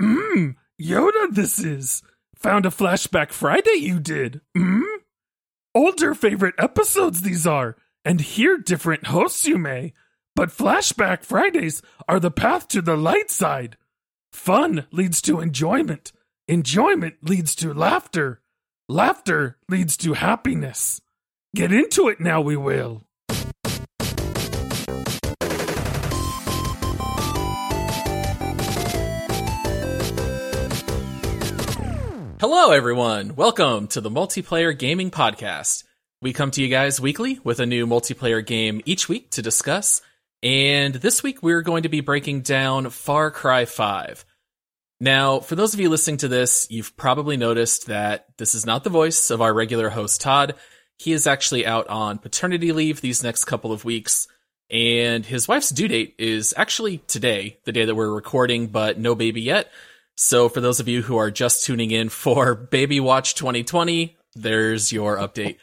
Mmm, Yoda, this is. Found a flashback Friday you did. Mmm? Older favorite episodes these are, and hear different hosts you may. But Flashback Fridays are the path to the light side. Fun leads to enjoyment. Enjoyment leads to laughter. Laughter leads to happiness. Get into it now, we will. Hello, everyone. Welcome to the Multiplayer Gaming Podcast. We come to you guys weekly with a new multiplayer game each week to discuss. And this week we're going to be breaking down Far Cry 5. Now, for those of you listening to this, you've probably noticed that this is not the voice of our regular host, Todd. He is actually out on paternity leave these next couple of weeks. And his wife's due date is actually today, the day that we're recording, but no baby yet. So for those of you who are just tuning in for Baby Watch 2020, there's your update.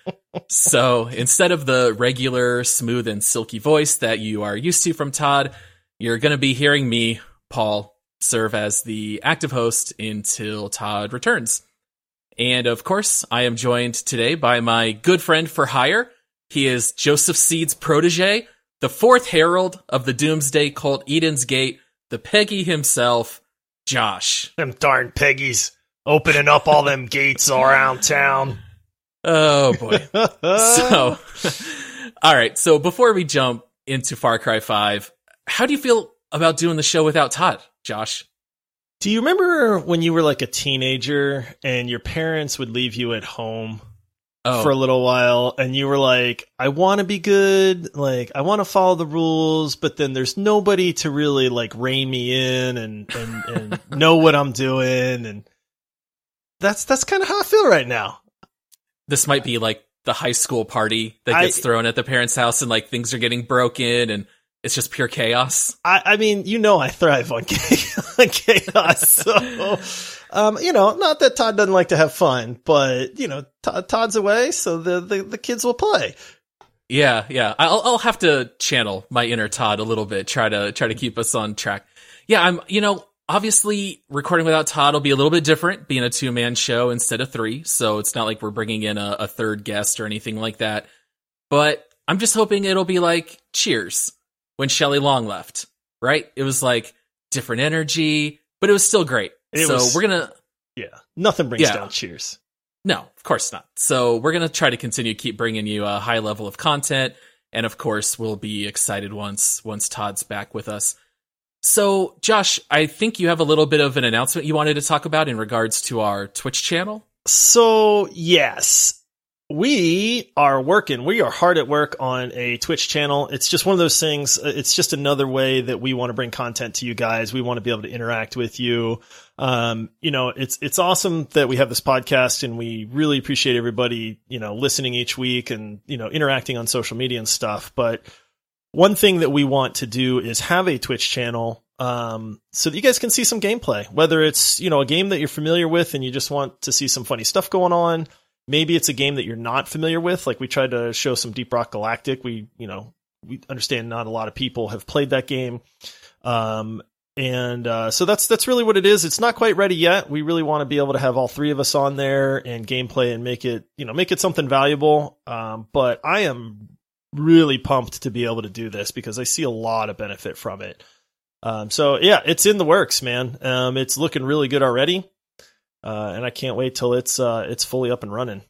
so instead of the regular smooth and silky voice that you are used to from Todd, you're going to be hearing me, Paul, serve as the active host until Todd returns. And of course, I am joined today by my good friend for hire. He is Joseph Seed's protege, the fourth herald of the doomsday cult Eden's Gate, the Peggy himself, Josh. Them darn Peggies opening up all them gates around town. Oh boy. so, all right. So before we jump into Far Cry 5, how do you feel about doing the show without Todd, Josh? Do you remember when you were like a teenager and your parents would leave you at home Oh, for a little while and you were like, I want to be good, like I want to follow the rules, but then there's nobody to really like rein me in and and, and know what I'm doing and that's that's kind of how I feel right now. this might be like the high school party that I- gets thrown at the parents' house and like things are getting broken and it's just pure chaos. I, I mean, you know, I thrive on on chaos. So, um, you know, not that Todd doesn't like to have fun, but you know, Todd, Todd's away, so the, the the kids will play. Yeah, yeah. I'll I'll have to channel my inner Todd a little bit, try to try to keep us on track. Yeah, I'm you know, obviously recording without Todd will be a little bit different, being a two man show instead of three. So it's not like we're bringing in a, a third guest or anything like that. But I'm just hoping it'll be like Cheers when Shelley Long left, right? It was like different energy, but it was still great. It so was- we're gonna Yeah, nothing brings Yeah. down Cheers. no, of course not. So we're gonna try to continue to keep bringing you a high level of content, and of course we'll be excited once once Todd's back with us. So, Josh, I think you have a little bit of an announcement you wanted to talk about in regards to our Twitch channel. So yes, we are working. We are hard at work on a Twitch channel. It's just one of those things. uh, It's just another way that we want to bring content to you guys. We want to be able to interact with you. Um, you know, it's it's awesome that we have this podcast, and we really appreciate everybody, you know, listening each week and you know interacting on social media and stuff. But one thing that we want to do is have a Twitch channel um, so that you guys can see some gameplay, whether it's, you know, a game that you're familiar with and you just want to see some funny stuff going on. Maybe it's a game that you're not familiar with. Like we tried to show some Deep Rock Galactic. We, you know, we understand not a lot of people have played that game. Um, and uh, so that's that's really what it is. It's not quite ready yet. We really want to be able to have all three of us on there and gameplay and make it, you know, make it something valuable. Um, but I am really pumped to be able to do this because I see a lot of benefit from it. Um, so yeah, it's in the works, man. Um, it's looking really good already, uh, and I can't wait till it's uh, it's fully up and running.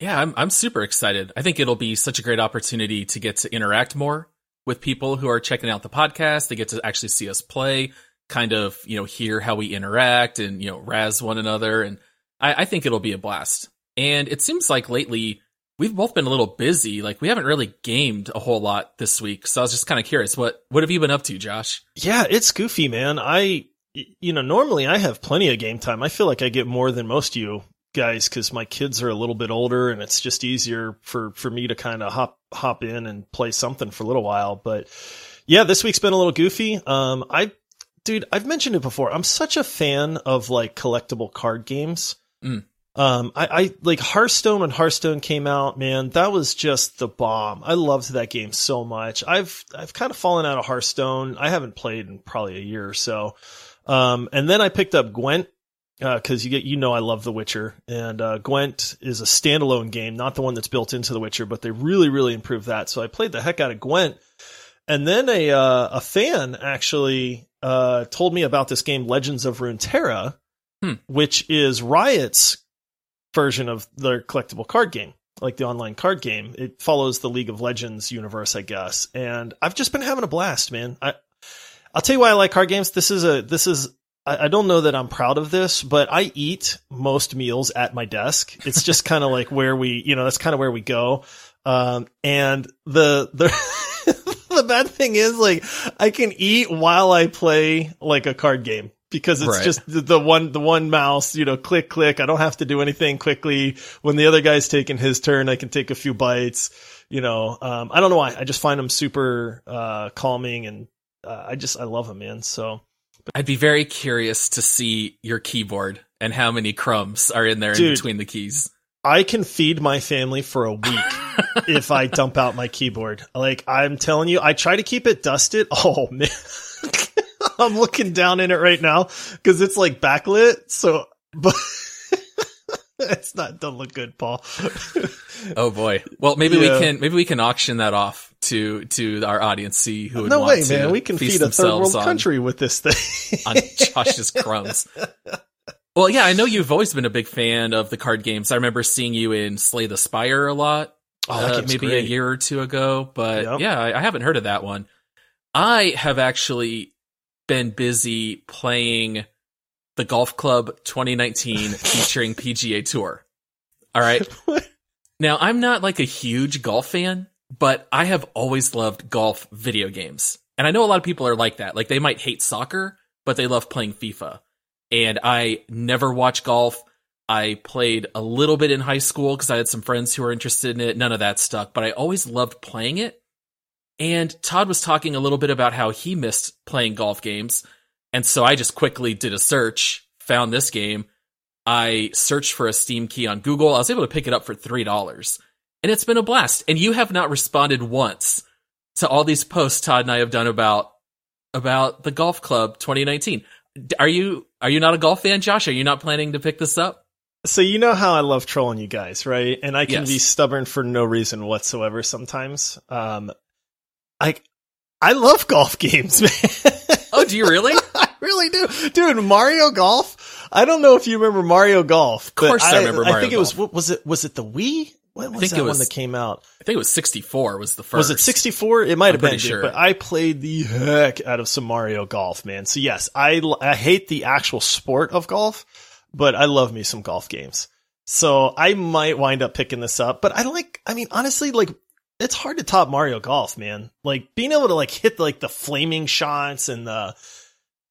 Yeah, I'm I'm super excited. I think it'll be such a great opportunity to get to interact more with people who are checking out the podcast. They get to actually see us play, kind of, you know, hear how we interact and, you know, razz one another. And I, I think it'll be a blast. And it seems like lately we've both been a little busy. Like we haven't really gamed a whole lot this week. So I was just kind of curious, what what have you been up to, Josh? Yeah, it's goofy, man. I you know, normally I have plenty of game time. I feel like I get more than most of you guys because my kids are a little bit older and it's just easier for, for me to kind of hop, hop in and play something for a little while. But yeah, this week's been a little goofy. Um, I, dude, I've mentioned it before. I'm such a fan of like collectible card games. Mm. Um, I, I like Hearthstone when Hearthstone came out, man, that was just the bomb. I loved that game so much. I've, I've kind of fallen out of Hearthstone. I haven't played in probably a year or so. Um, and then I picked up Gwent, uh, cause you get, you know, I love The Witcher and, uh, Gwent is a standalone game, not the one that's built into The Witcher, but they really, really improved that. So I played the heck out of Gwent. And then a, uh, a fan actually, uh, told me about this game, Legends of Runeterra, Hmm. which is Riot's version of their collectible card game, like the online card game. It follows the League of Legends universe, I guess. And I've just been having a blast, man. I, I'll tell you why I like card games. This is a, this is, I, don't know that I'm proud of this, but I eat most meals at my desk. It's just kind of like where we, you know, that's kind of where we go. Um, and the, the, the bad thing is like I can eat while I play like a card game because it's Right. just the, the one the one mouse, you know, click click. I don't have to do anything quickly. When the other guy's taking his turn, I can take a few bites. You know, um, I don't know why. I just find them super uh, calming, and uh, I just I love them, man. So I'd be very curious to see your keyboard and how many crumbs are in there in between the keys. I can feed my family for a week if I dump out my keyboard. Like I'm telling you, I try to keep it dusted. Oh man. I'm looking down in it right now because it's like backlit. So, but it's not, don't look good, Paul. Oh boy. Well, maybe Yeah. we can maybe we can auction that off to to our audience. See who would no way, man. We can feed a third world on, country with this thing. on Josh's crumbs. Well, yeah, I know you've always been a big fan of the card games. I remember seeing you in Slay the Spire a lot, Oh, uh, maybe a year or two ago. But Yep. yeah, I, I haven't heard of that one. I have actually been busy playing the Golf Club 2019 featuring PGA Tour. All right. Now, I'm not like a huge golf fan, but I have always loved golf video games. And I know a lot of people are like that. Like they might hate soccer, but they love playing FIFA. And I never watch golf. I played a little bit in high school because I had some friends who were interested in it. None of that stuck, but I always loved playing it. And Todd was talking a little bit about how he missed playing golf games. And so I just quickly did a search, found this game. I searched for a Steam key on Google. I was able to pick it up for $3. And it's been a blast. And you have not responded once to all these posts Todd and I have done about about the golf club 2019. Are you are you not a golf fan, Josh? Are you not planning to pick this up? So you know how I love trolling you guys, right? And I can Yes. be stubborn for no reason whatsoever sometimes. Um, I, I love golf games, man. Oh, do you really? I really do, dude. Mario Golf. I don't know if you remember Mario Golf. Of course I remember I Mario think it was. What was it? Was it the Wii? When was think that it one that came out? I think it was 64 was the first. Was it 64? It might have I'm been, pretty dude, sure. but I played the heck out of some Mario Golf, man. So yes, I, I hate the actual sport of golf, but I love me some golf games. So I might wind up picking this up, but I don't like, I mean, honestly, like, it's hard to top Mario Golf, man. Like being able to like hit like the flaming shots and the,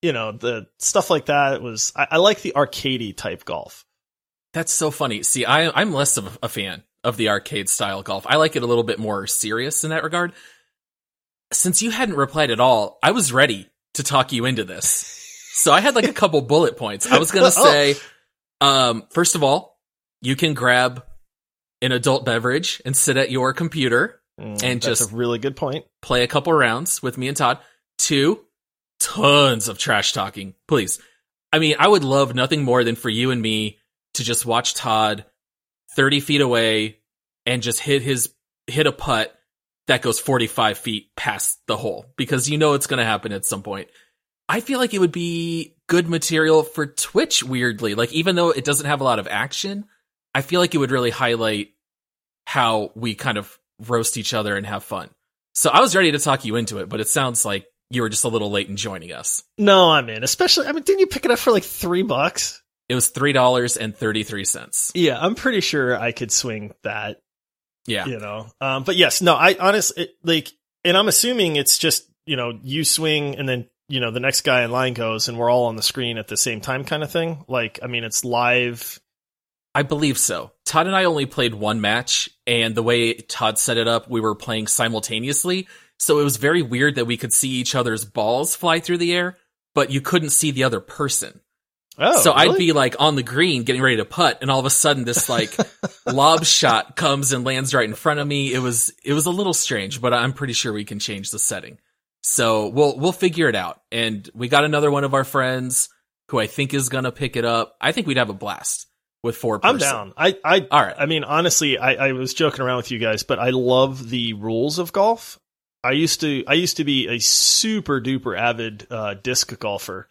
you know, the stuff like that was, I, I like the arcadey type golf. That's so funny. See, I, I'm less of a fan of the arcade style golf. I like it a little bit more serious in that regard. Since you hadn't replied at all, I was ready to talk you into this. So I had like a couple bullet points. I was going to Oh. say, um, first of all, you can grab an adult beverage and sit at your computer, Mm, And just- a really good point. play a couple rounds with me and Todd. Two, tons of trash talking, please. I mean, I would love nothing more than for you and me to just watch Todd 30 feet away and just hit his, hit a putt that goes 45 feet past the hole because you know it's going to happen at some point. I feel like it would be good material for Twitch, weirdly. Like, even though it doesn't have a lot of action, I feel like it would really highlight how we kind of roast each other and have fun. So I was ready to talk you into it, but it sounds like you were just a little late in joining us. No, I'm in. Especially, I mean, didn't you pick it up for like three bucks? It was three dollars and thirty three cents. Yeah, I'm pretty sure I could swing that. Yeah, You know, um, but yes, no, I honestly like, and I'm assuming it's just you know you swing and then you know, the next guy in line goes and we're all on the screen at the same time kind of thing? Like, I mean, it's live. I believe so. Todd and I only played one match, and the way Todd set it up, we were playing simultaneously. So it was very weird that we could see each other's balls fly through the air, but you couldn't see the other person. Oh, so really? I'd be like on the green getting ready to putt, and all of a sudden this like lob shot comes and lands right in front of me. It was it was a little strange, but I'm pretty sure we can change the setting. So we'll we'll figure it out. And we got another one of our friends who I think is gonna pick it up. I think we'd have a blast with four. I'm down. I, I, All right. I mean, honestly, I, I was joking around with you guys, but I love the rules of golf. I used to, I used to be a super duper avid uh, disc golfer.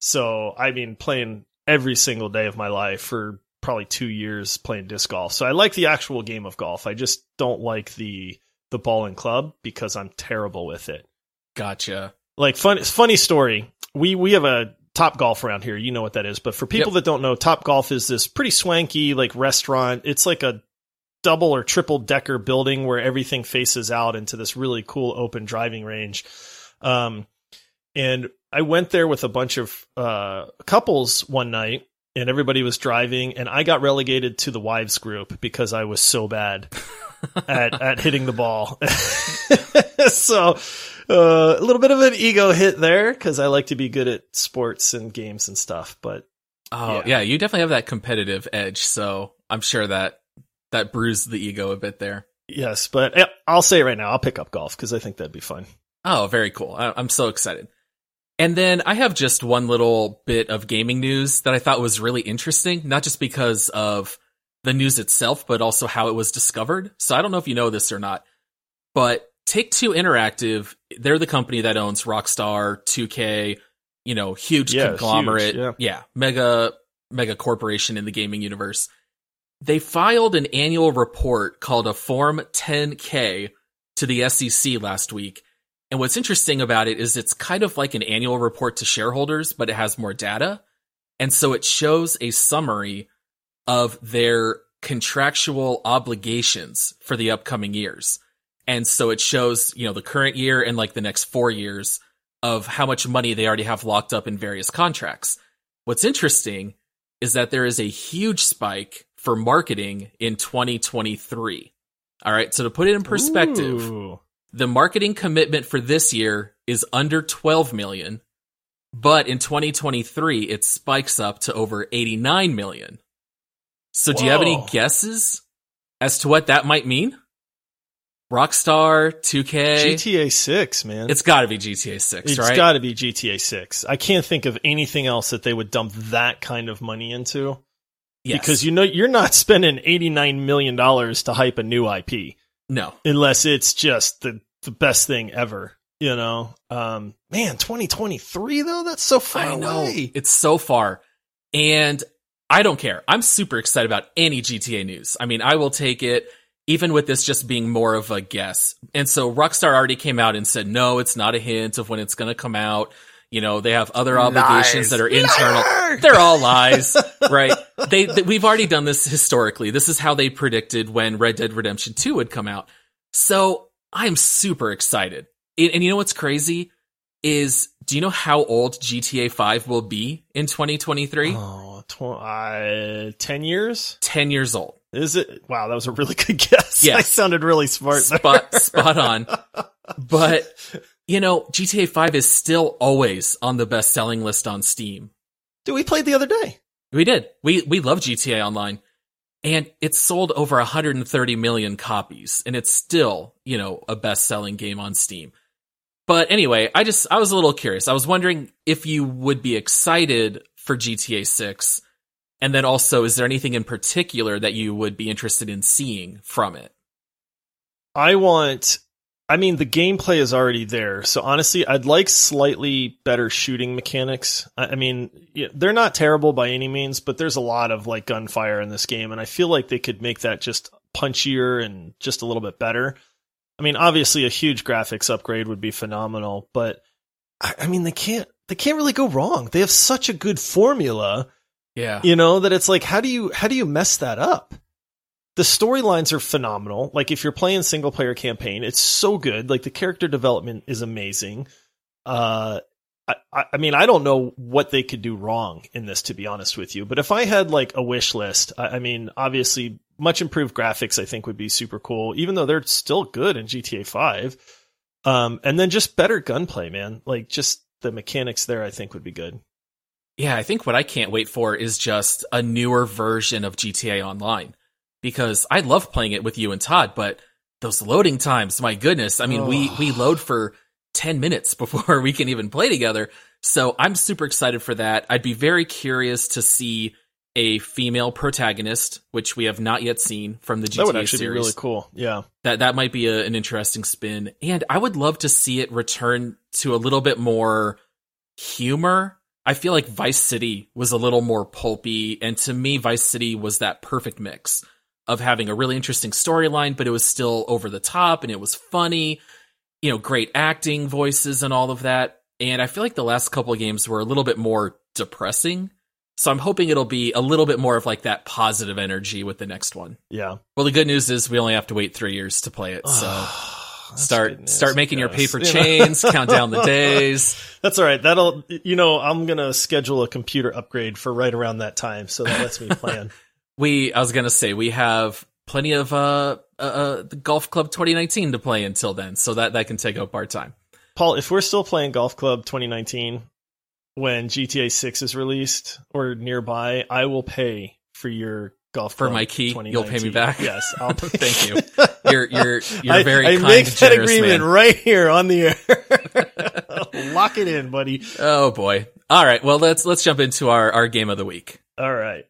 So, I mean, playing every single day of my life for probably two years playing disc golf. So I like the actual game of golf. I just don't like the the ball and club because I'm terrible with it. Gotcha. Like fun funny story. We we have a Top Golf around here. You know what that is. But for people that don't know, Top Golf is this pretty swanky like restaurant. It's like a double or triple decker building where everything faces out into this really cool open driving range. Um and I went there with a bunch of uh couples one night and everybody was driving and I got relegated to the wives group because I was so bad at at hitting the ball. so uh, a little bit of an ego hit there because I like to be good at sports and games and stuff. But Oh Yeah. yeah. you definitely have that competitive edge. So I'm sure that that bruised the ego a bit there. yes, but I'll say it right now. I'll pick up golf because I think that'd be fun. Oh, very cool. I- I'm so excited. And then I have just one little bit of gaming news that I thought was really interesting, not just because of the news itself, but also how it was discovered. So I don't know if you know this or not, but Take Two Interactive, they're the company that owns Rockstar, 2K, you know, huge Yeah, conglomerate. huge, yeah. mega, mega corporation in the gaming universe. They filed an annual report called a Form 10K to the SEC last week. And what's interesting about it is it's kind of like an annual report to shareholders, but it has more data. And so it shows a summary of their contractual obligations for the upcoming years. And so it shows, you know, the current year and like the next four years of how much money they already have locked up in various contracts. What's interesting is that there is a huge spike for marketing in 2023. All right. So to put it in perspective, Ooh. the marketing commitment for this year is under 12 million, but in 2023 it spikes up to over 89 million. So do you have any guesses as to what that might mean? Rockstar, 2K, GTA Six, man. it's got to be GTA 6, it's right? It's got to be GTA Six. I can't think of anything else that they would dump that kind of money into Yes. because you know you're not spending eighty nine million dollars to hype a new IP. no. unless it's just the the best thing ever. You know, um, man, 2023 though, that's so far I know. away. It's so far. And I don't care. I'm super excited about any GTA news. I mean, I will take it, even with this just being more of a guess. And so Rockstar already came out and said, no, it's not a hint of when it's going to come out. You know, they have other obligations that are internal. They're all lies, right? They, they, we've already done this historically. This is how they predicted when Red Dead Redemption 2 would come out. So I'm super excited. And, and you know what's crazy is, do you know how old GTA 5 will be in 2023? Oh, tw- uh, 10 years? 10 years old. Is it? Wow, that was a really good guess. Yes. I sounded really smart. Spot, spot on. But, you know, GTA 5 is still always on the best selling list on Steam. Dude, we played the other day. We did. We, we love GTA Online. And it's sold over 130 million copies. And it's still, you know, a best selling game on Steam. But anyway, I just, I was a little curious. I was wondering if you would be excited for GTA 6. And then also, is there anything in particular that you would be interested in seeing from it? I want. I mean, the gameplay is already there. So honestly, I'd like slightly better shooting mechanics. I mean, they're not terrible by any means, but there's a lot of like gunfire in this game, and I feel like they could make that just punchier and just a little bit better. I mean, obviously, a huge graphics upgrade would be phenomenal, but I, I mean, they can't. They can't really go wrong. They have such a good formula Yeah. you know that it's like how do you how do you mess that up the storylines are phenomenal like if you're playing single player campaign it's so good like the character development is amazing uh I, I mean, I don't know what they could do wrong in this, to be honest with you. But if I had like a wish list, I, I mean, obviously, much improved graphics, I think would be super cool, even though they're still good in GTA 5. Um, and then just better gunplay, man. Like just the mechanics there, I think would be good. Yeah, I think what I can't wait for is just a newer version of GTA Online because I love playing it with you and Todd, but those loading times, my goodness. I mean, oh. we, we load for 10 minutes before we can even play together. So I'm super excited for that. I'd be very curious to see a female protagonist, which we have not yet seen from the GTA series. That would actually series. be really cool. Yeah. That that might be a, an interesting spin. And I would love to see it return to a little bit more humor. I feel like Vice City was a little more pulpy, and to me, Vice City was that perfect mix of having a really interesting storyline, but it was still over the top and it was funny you know, great acting, voices, and all of that. And I feel like the last couple of games were a little bit more depressing. So I'm hoping it'll be a little bit more of like that positive energy with the next one. Yeah. Well, the good news is we only have to wait three years to play it. So start start making your paper chains, count down the days. That's all right. That'll you know I'm gonna schedule a computer upgrade for right around that time, so that lets me plan. we I was gonna say we have plenty of uh, uh, uh, the Golf Club 2019 to play until then, so that that can take up our time. Paul, if we're still playing Golf Club 2019 when GTA 6 is released or nearby, I will pay for your golf for my key. You'll pay me back. Yes, I'll thank you. You're you're you're very I, I kind make that agreement man. right here on the air. Lock it in, buddy. Oh boy. All right. Well, let's let's jump into our our game of the week. All right.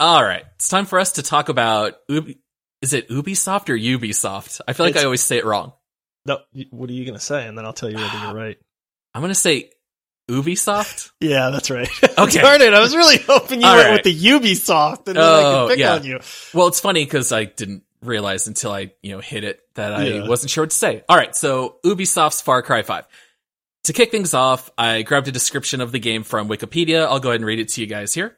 All right, it's time for us to talk about. Ubi- is it Ubisoft or Ubisoft? I feel like it's, I always say it wrong. No, what are you gonna say? And then I'll tell you whether you're right. I'm gonna say Ubisoft. yeah, that's right. Okay, darn it! I was really hoping you All went right. with the Ubisoft, and then oh, I could pick yeah. on you. Well, it's funny because I didn't realize until I you know hit it that I yeah. wasn't sure what to say. All right, so Ubisoft's Far Cry Five. To kick things off, I grabbed a description of the game from Wikipedia. I'll go ahead and read it to you guys here.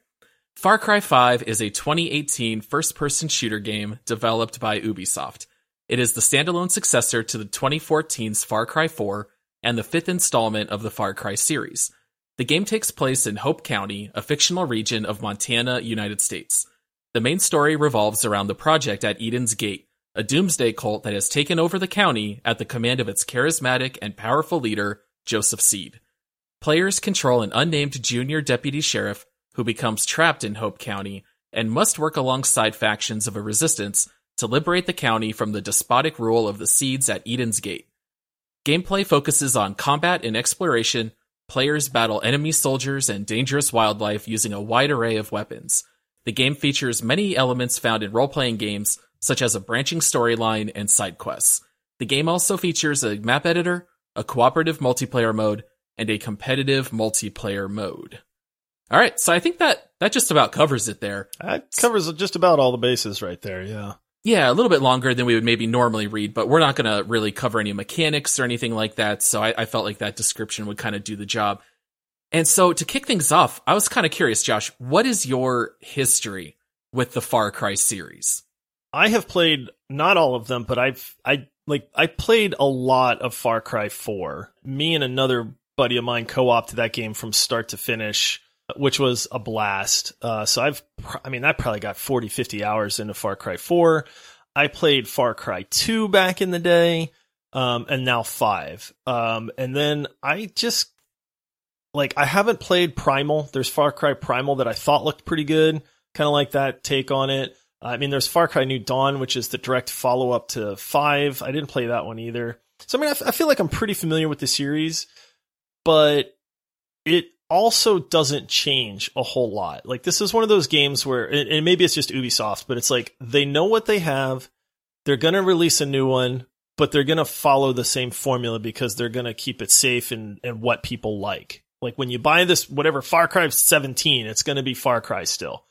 Far Cry 5 is a 2018 first person shooter game developed by Ubisoft. It is the standalone successor to the 2014's Far Cry 4 and the fifth installment of the Far Cry series. The game takes place in Hope County, a fictional region of Montana, United States. The main story revolves around the project at Eden's Gate, a doomsday cult that has taken over the county at the command of its charismatic and powerful leader, Joseph Seed. Players control an unnamed junior deputy sheriff who becomes trapped in Hope County and must work alongside factions of a resistance to liberate the county from the despotic rule of the Seeds at Eden's Gate. Gameplay focuses on combat and exploration. Players battle enemy soldiers and dangerous wildlife using a wide array of weapons. The game features many elements found in role playing games, such as a branching storyline and side quests. The game also features a map editor, a cooperative multiplayer mode, and a competitive multiplayer mode. All right, so I think that that just about covers it there. That covers just about all the bases right there. Yeah. Yeah, a little bit longer than we would maybe normally read, but we're not going to really cover any mechanics or anything like that. So I, I felt like that description would kind of do the job. And so to kick things off, I was kind of curious, Josh, what is your history with the Far Cry series? I have played not all of them, but I've I like I played a lot of Far Cry 4. Me and another buddy of mine co-opted that game from start to finish which was a blast. Uh, so I've, I mean, I probably got 40, 50 hours into Far Cry 4. I played Far Cry 2 back in the day, um, and now 5. Um, and then I just, like, I haven't played Primal. There's Far Cry Primal that I thought looked pretty good, kind of like that take on it. I mean, there's Far Cry New Dawn, which is the direct follow up to 5. I didn't play that one either. So, I mean, I feel like I'm pretty familiar with the series, but it also doesn't change a whole lot. Like this is one of those games where, and maybe it's just Ubisoft, but it's like they know what they have. They're going to release a new one, but they're going to follow the same formula because they're going to keep it safe and, and what people like. Like when you buy this, whatever Far Cry 17, it's going to be Far Cry still.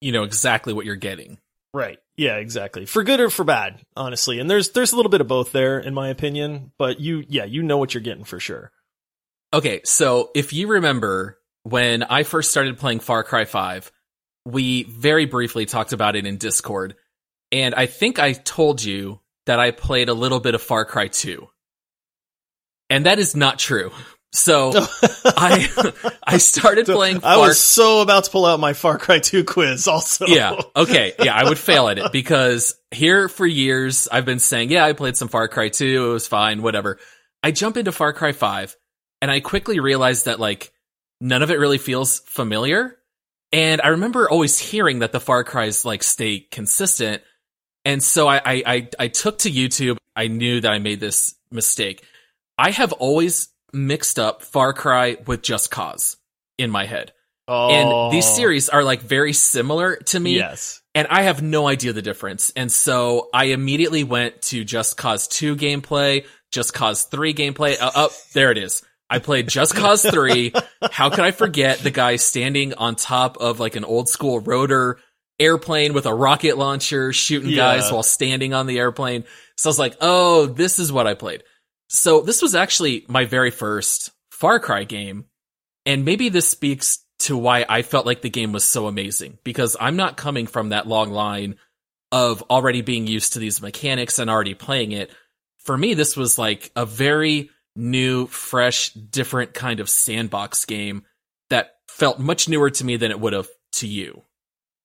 You know exactly what you're getting. Right. Yeah, exactly. For good or for bad, honestly. And there's there's a little bit of both there in my opinion, but you yeah, you know what you're getting for sure. Okay, so if you remember when I first started playing Far Cry 5, we very briefly talked about it in Discord. And I think I told you that I played a little bit of Far Cry 2. And that is not true. So I I started playing Far I was so about to pull out my Far Cry 2 quiz also. Yeah. Okay. Yeah, I would fail at it because here for years I've been saying, yeah, I played some Far Cry 2, it was fine, whatever. I jump into Far Cry 5 and I quickly realized that like none of it really feels familiar. And I remember always hearing that the Far Cries like stay consistent. And so I, I, I, I took to YouTube. I knew that I made this mistake. I have always mixed up Far Cry with Just Cause in my head. Oh. And these series are like very similar to me. Yes. And I have no idea the difference. And so I immediately went to Just Cause 2 gameplay, Just Cause 3 gameplay. Uh, oh, there it is. I played Just Cause 3. How could I forget the guy standing on top of like an old school rotor airplane with a rocket launcher shooting Yeah. guys while standing on the airplane? So I was like, oh, this is what I played. So this was actually my very first Far Cry game. And maybe this speaks to why I felt like the game was so amazing because I'm not coming from that long line of already being used to these mechanics and already playing it. For me, this was like a very new, fresh, different kind of sandbox game that felt much newer to me than it would have to you.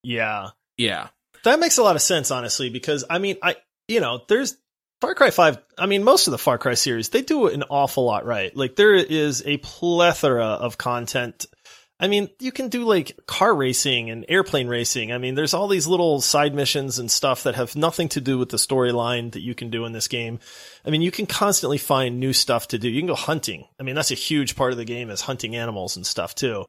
Yeah. Yeah. That makes a lot of sense, honestly, because I mean, I, you know, there's Far Cry 5. I mean, most of the Far Cry series, they do an awful lot right. Like, there is a plethora of content. I mean, you can do like car racing and airplane racing. I mean, there's all these little side missions and stuff that have nothing to do with the storyline that you can do in this game. I mean, you can constantly find new stuff to do. You can go hunting. I mean, that's a huge part of the game is hunting animals and stuff too.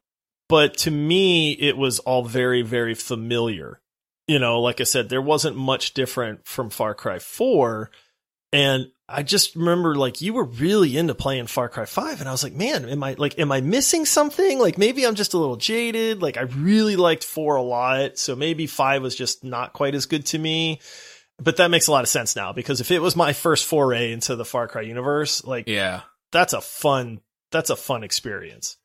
But to me, it was all very, very familiar. You know, like I said, there wasn't much different from Far Cry 4. And I just remember like you were really into playing Far Cry 5 and I was like, man, am I like, am I missing something? Like maybe I'm just a little jaded. Like I really liked 4 a lot. So maybe 5 was just not quite as good to me. But that makes a lot of sense now because if it was my first foray into the Far Cry universe, like Yeah. that's a fun, that's a fun experience.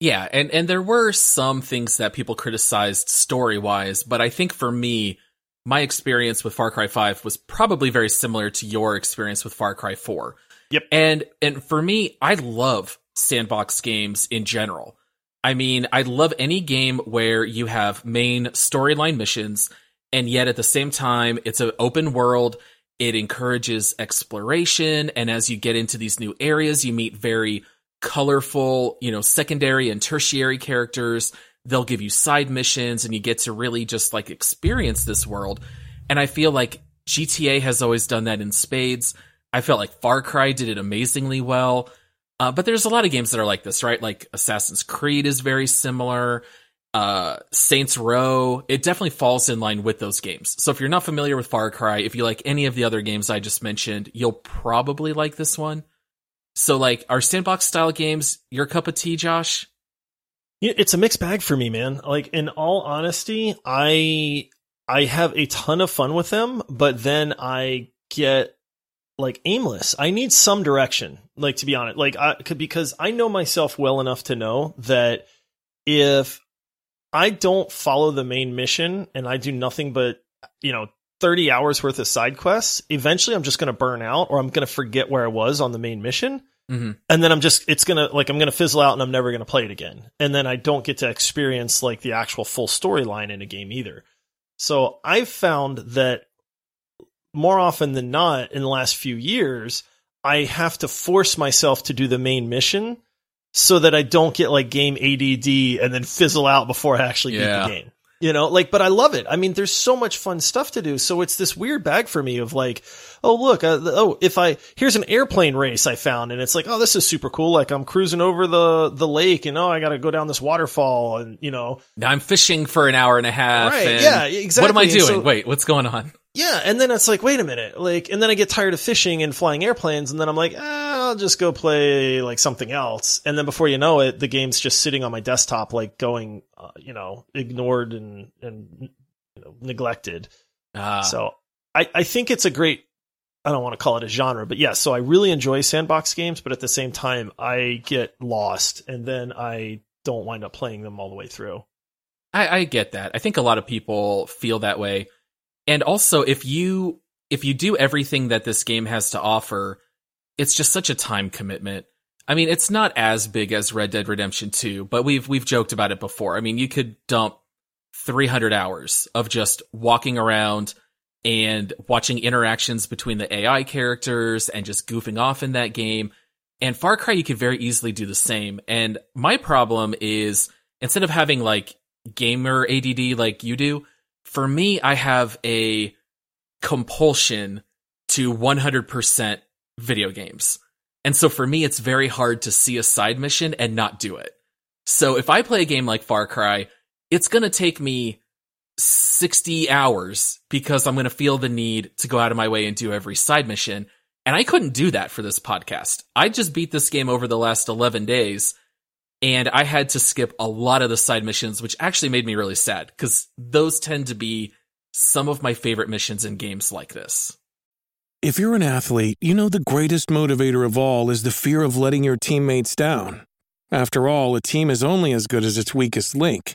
Yeah, and and there were some things that people criticized story wise, but I think for me, my experience with Far Cry 5 was probably very similar to your experience with Far Cry 4. Yep. And and for me, I love sandbox games in general. I mean, I love any game where you have main storyline missions and yet at the same time it's an open world. It encourages exploration and as you get into these new areas, you meet very colorful, you know, secondary and tertiary characters. They'll give you side missions and you get to really just like experience this world. And I feel like GTA has always done that in spades. I felt like Far Cry did it amazingly well. Uh, but there's a lot of games that are like this, right? Like Assassin's Creed is very similar. Uh, Saints Row, it definitely falls in line with those games. So if you're not familiar with Far Cry, if you like any of the other games I just mentioned, you'll probably like this one. So like, are sandbox style games your cup of tea, Josh? It's a mixed bag for me, man. Like in all honesty, I I have a ton of fun with them, but then I get like aimless. I need some direction. Like to be honest, like I could because I know myself well enough to know that if I don't follow the main mission and I do nothing but, you know, 30 hours worth of side quests, eventually I'm just going to burn out or I'm going to forget where I was on the main mission Mm-hmm. and then I'm just it's gonna like I'm gonna fizzle out and I'm never gonna play it again. And then I don't get to experience like the actual full storyline in a game either. So I've found that more often than not in the last few years, I have to force myself to do the main mission so that I don't get like game ADD and then fizzle out before I actually beat the game. You know, like, but I love it. I mean, there's so much fun stuff to do. So it's this weird bag for me of like, oh, look, uh, oh, if I, here's an airplane race I found and it's like, oh, this is super cool. Like I'm cruising over the, the lake and oh, I got to go down this waterfall and, you know, Now I'm fishing for an hour and a half. Right, and yeah, What am I doing? so- Wait, what's going on? yeah. And then it's like, wait a minute. Like, and then I get tired of fishing and flying airplanes. And then I'm like, ah, I'll just go play like something else. And then before you know it, the game's just sitting on my desktop, like going, uh, you know, ignored and, and, you know, neglected. Ah, So I, I think it's a great, I don't want to call it a genre, but yeah, so I really enjoy sandbox games, but at the same time, I get lost and then I don't wind up playing them all the way through. I, I get that. I think a lot of people feel that way. And also, if you if you do everything that this game has to offer, it's just such a time commitment. I mean, it's not as big as Red Dead Redemption 2, but we've we've joked about it before. I mean, you could dump 300 hours of just walking around and watching interactions between the AI characters and just goofing off in that game. And Far Cry, you could very easily do the same. And my problem is instead of having like gamer ADD like you do, for me, I have a compulsion to 100% video games. And so for me, it's very hard to see a side mission and not do it. So if I play a game like Far Cry, it's going to take me 60 hours because I'm going to feel the need to go out of my way and do every side mission. And I couldn't do that for this podcast. I just beat this game over the last 11 days and I had to skip a lot of the side missions, which actually made me really sad because those tend to be some of my favorite missions in games like this. If you're an athlete, you know the greatest motivator of all is the fear of letting your teammates down. After all, a team is only as good as its weakest link.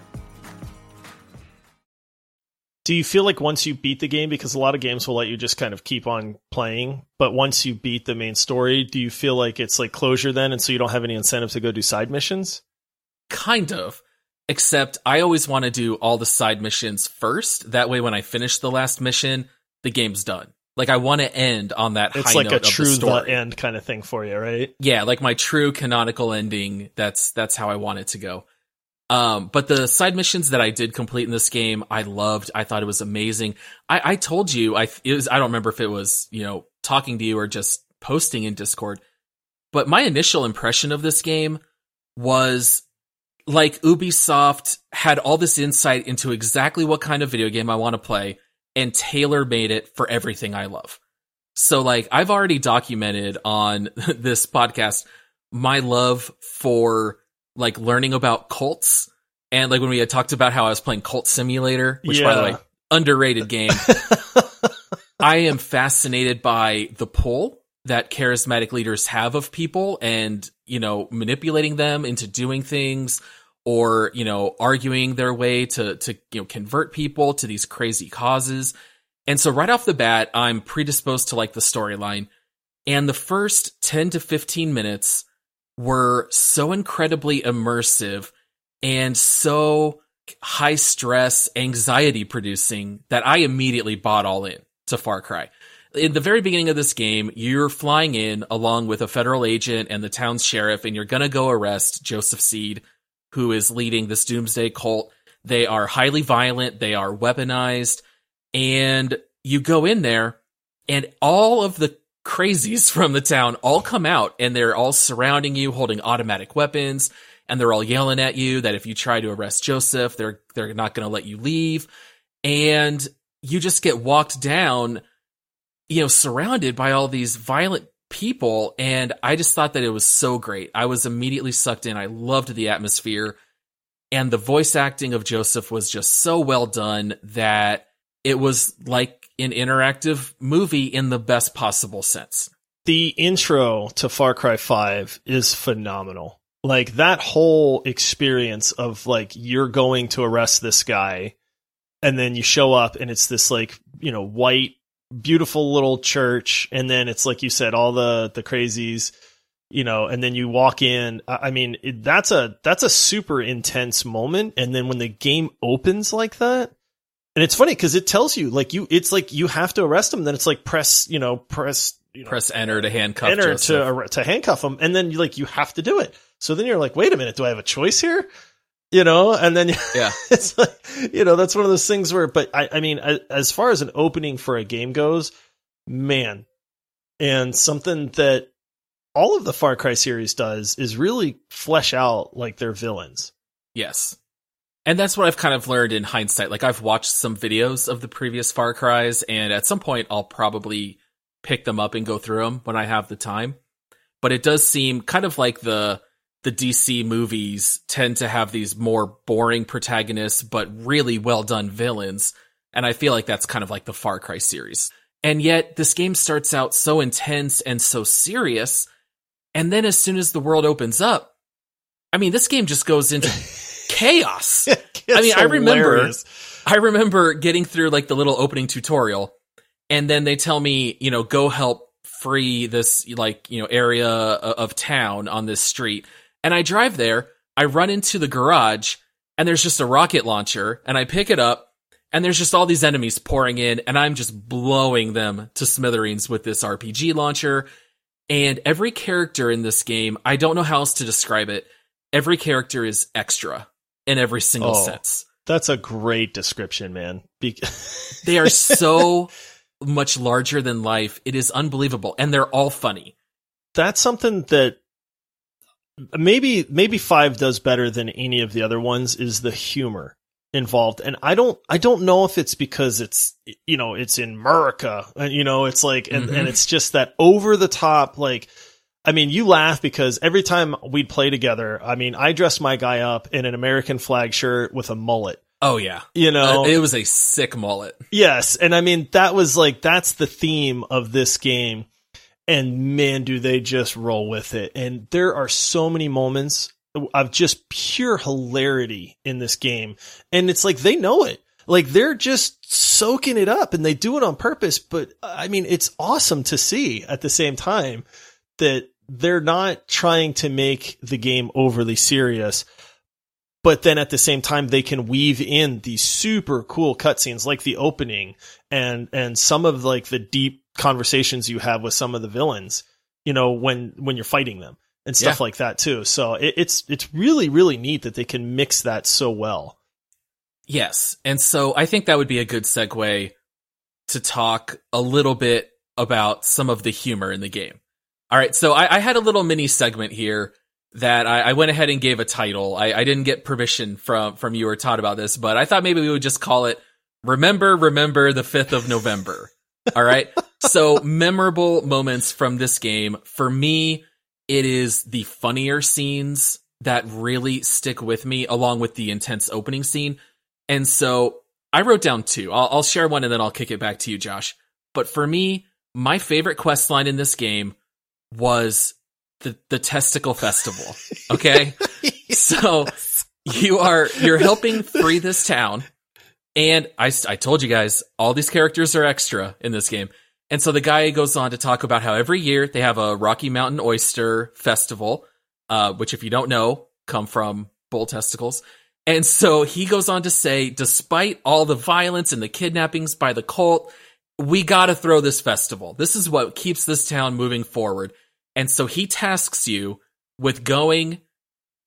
Do you feel like once you beat the game, because a lot of games will let you just kind of keep on playing, but once you beat the main story, do you feel like it's like closure then, and so you don't have any incentive to go do side missions? Kind of. Except I always want to do all the side missions first. That way, when I finish the last mission, the game's done. Like I want to end on that. It's high like a note true the, the end kind of thing for you, right? Yeah, like my true canonical ending. That's that's how I want it to go. Um, but the side missions that I did complete in this game, I loved. I thought it was amazing. I, I told you, I was. I don't remember if it was you know talking to you or just posting in Discord. But my initial impression of this game was like Ubisoft had all this insight into exactly what kind of video game I want to play and tailor made it for everything I love. So like I've already documented on this podcast my love for like learning about cults and like when we had talked about how I was playing Cult Simulator, which by the way, underrated game. I am fascinated by the pull that charismatic leaders have of people and, you know, manipulating them into doing things or, you know, arguing their way to, to, you know, convert people to these crazy causes. And so right off the bat, I'm predisposed to like the storyline. And the first 10 to 15 minutes were so incredibly immersive and so high stress, anxiety producing that I immediately bought all in to Far Cry. In the very beginning of this game, you're flying in along with a federal agent and the town's sheriff, and you're gonna go arrest Joseph Seed, who is leading this doomsday cult. They are highly violent, they are weaponized, and you go in there, and all of the crazies from the town all come out, and they're all surrounding you, holding automatic weapons, and they're all yelling at you that if you try to arrest Joseph, they're they're not going to let you leave, and you just get walked down, you know, surrounded by all these violent people, and I just thought that it was so great. I was immediately sucked in. I loved the atmosphere, and the voice acting of Joseph was just so well done that it was like an interactive movie in the best possible sense. The intro to Far Cry 5 is phenomenal. Like that whole experience of like you're going to arrest this guy and then you show up and it's this like, you know, white beautiful little church and then it's like you said all the the crazies you know and then you walk in i mean it, that's a that's a super intense moment and then when the game opens like that and it's funny because it tells you like you it's like you have to arrest him then it's like press you know press you know, Press enter to handcuff enter Joseph. to to handcuff him, and then you like you have to do it. So then you're like, wait a minute, do I have a choice here? you know, and then Yeah. it's like, you know, that's one of those things where, but I, I mean, a- as far as an opening for a game goes, man, and something that all of the Far Cry series does is really flesh out like their villains. Yes. And that's what I've kind of learned in hindsight. Like I've watched some videos of the previous Far Cries and at some point I'll probably pick them up and go through them when I have the time. But it does seem kind of like the the DC movies tend to have these more boring protagonists but really well done villains. And I feel like that's kind of like the Far Cry series. And yet this game starts out so intense and so serious. And then as soon as the world opens up, I mean, this game just goes into chaos. I mean, I remember. I remember getting through like the little opening tutorial, and then they tell me, you know, go help free this like you know area of town on this street, and I drive there. I run into the garage, and there's just a rocket launcher, and I pick it up. And there's just all these enemies pouring in, and I'm just blowing them to smithereens with this RPG launcher. And every character in this game, I don't know how else to describe it. Every character is extra in every single Oh. sense. That's a great description, man. Be- They are so much larger than life. It is unbelievable. And they're all funny. that's something that maybe maybe five does better than any of the other ones is the humor involved and i don't i don't know if it's because it's you know it's in america and you know it's like and, Mhm. and it's just that over the top like i mean you laugh because every time we'd play together i mean i dressed my guy up in an american flag shirt with a mullet Oh, yeah. you know Uh, it was a sick mullet. Yes, and I mean that was like that's the theme of this game. And man, do they just roll with it. And there are so many moments of just pure hilarity in this game. And it's like they know it. Like they're just soaking it up and they do it on purpose, but I mean it's awesome to see at the same time that they're not trying to make the game overly serious but then at the same time they can weave in these super cool cutscenes like the opening and and some of like the deep conversations you have with some of the villains you know when when you're fighting them and stuff Yeah. like that too so it, it's it's really really neat that they can mix that so well Yes. And so I think that would be a good segue to talk a little bit about some of the humor in the game. All right. So I, I had a little mini segment here that I, I went ahead and gave a title. I, I didn't get permission from, from you or Todd about this, but I thought maybe we would just call it Remember, Remember the 5th of November. All right. So memorable moments from this game. For me, it is the funnier scenes that really stick with me along with the intense opening scene. And so I wrote down two. I'll, I'll share one and then I'll kick it back to you, Josh. But for me, my favorite quest line in this game was the, the testicle festival. Okay. so you are, you're helping free this town. And I I told you guys, all these characters are extra in this game. And so the guy goes on to talk about how every year they have a Rocky Mountain Oyster Festival, uh, which if you don't know, come from bull testicles. And so he goes on to say, despite all the violence and the kidnappings by the cult, we gotta throw this festival. This is what keeps this town moving forward. And so he tasks you with going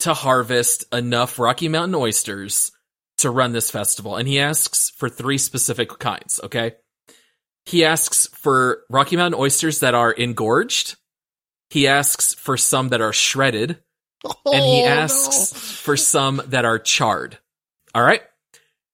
to harvest enough Rocky Mountain oysters to run this festival. And he asks for three specific kinds, okay? He asks for Rocky Mountain oysters that are engorged. He asks for some that are shredded. and he Oh, asks for some that are charred. All right.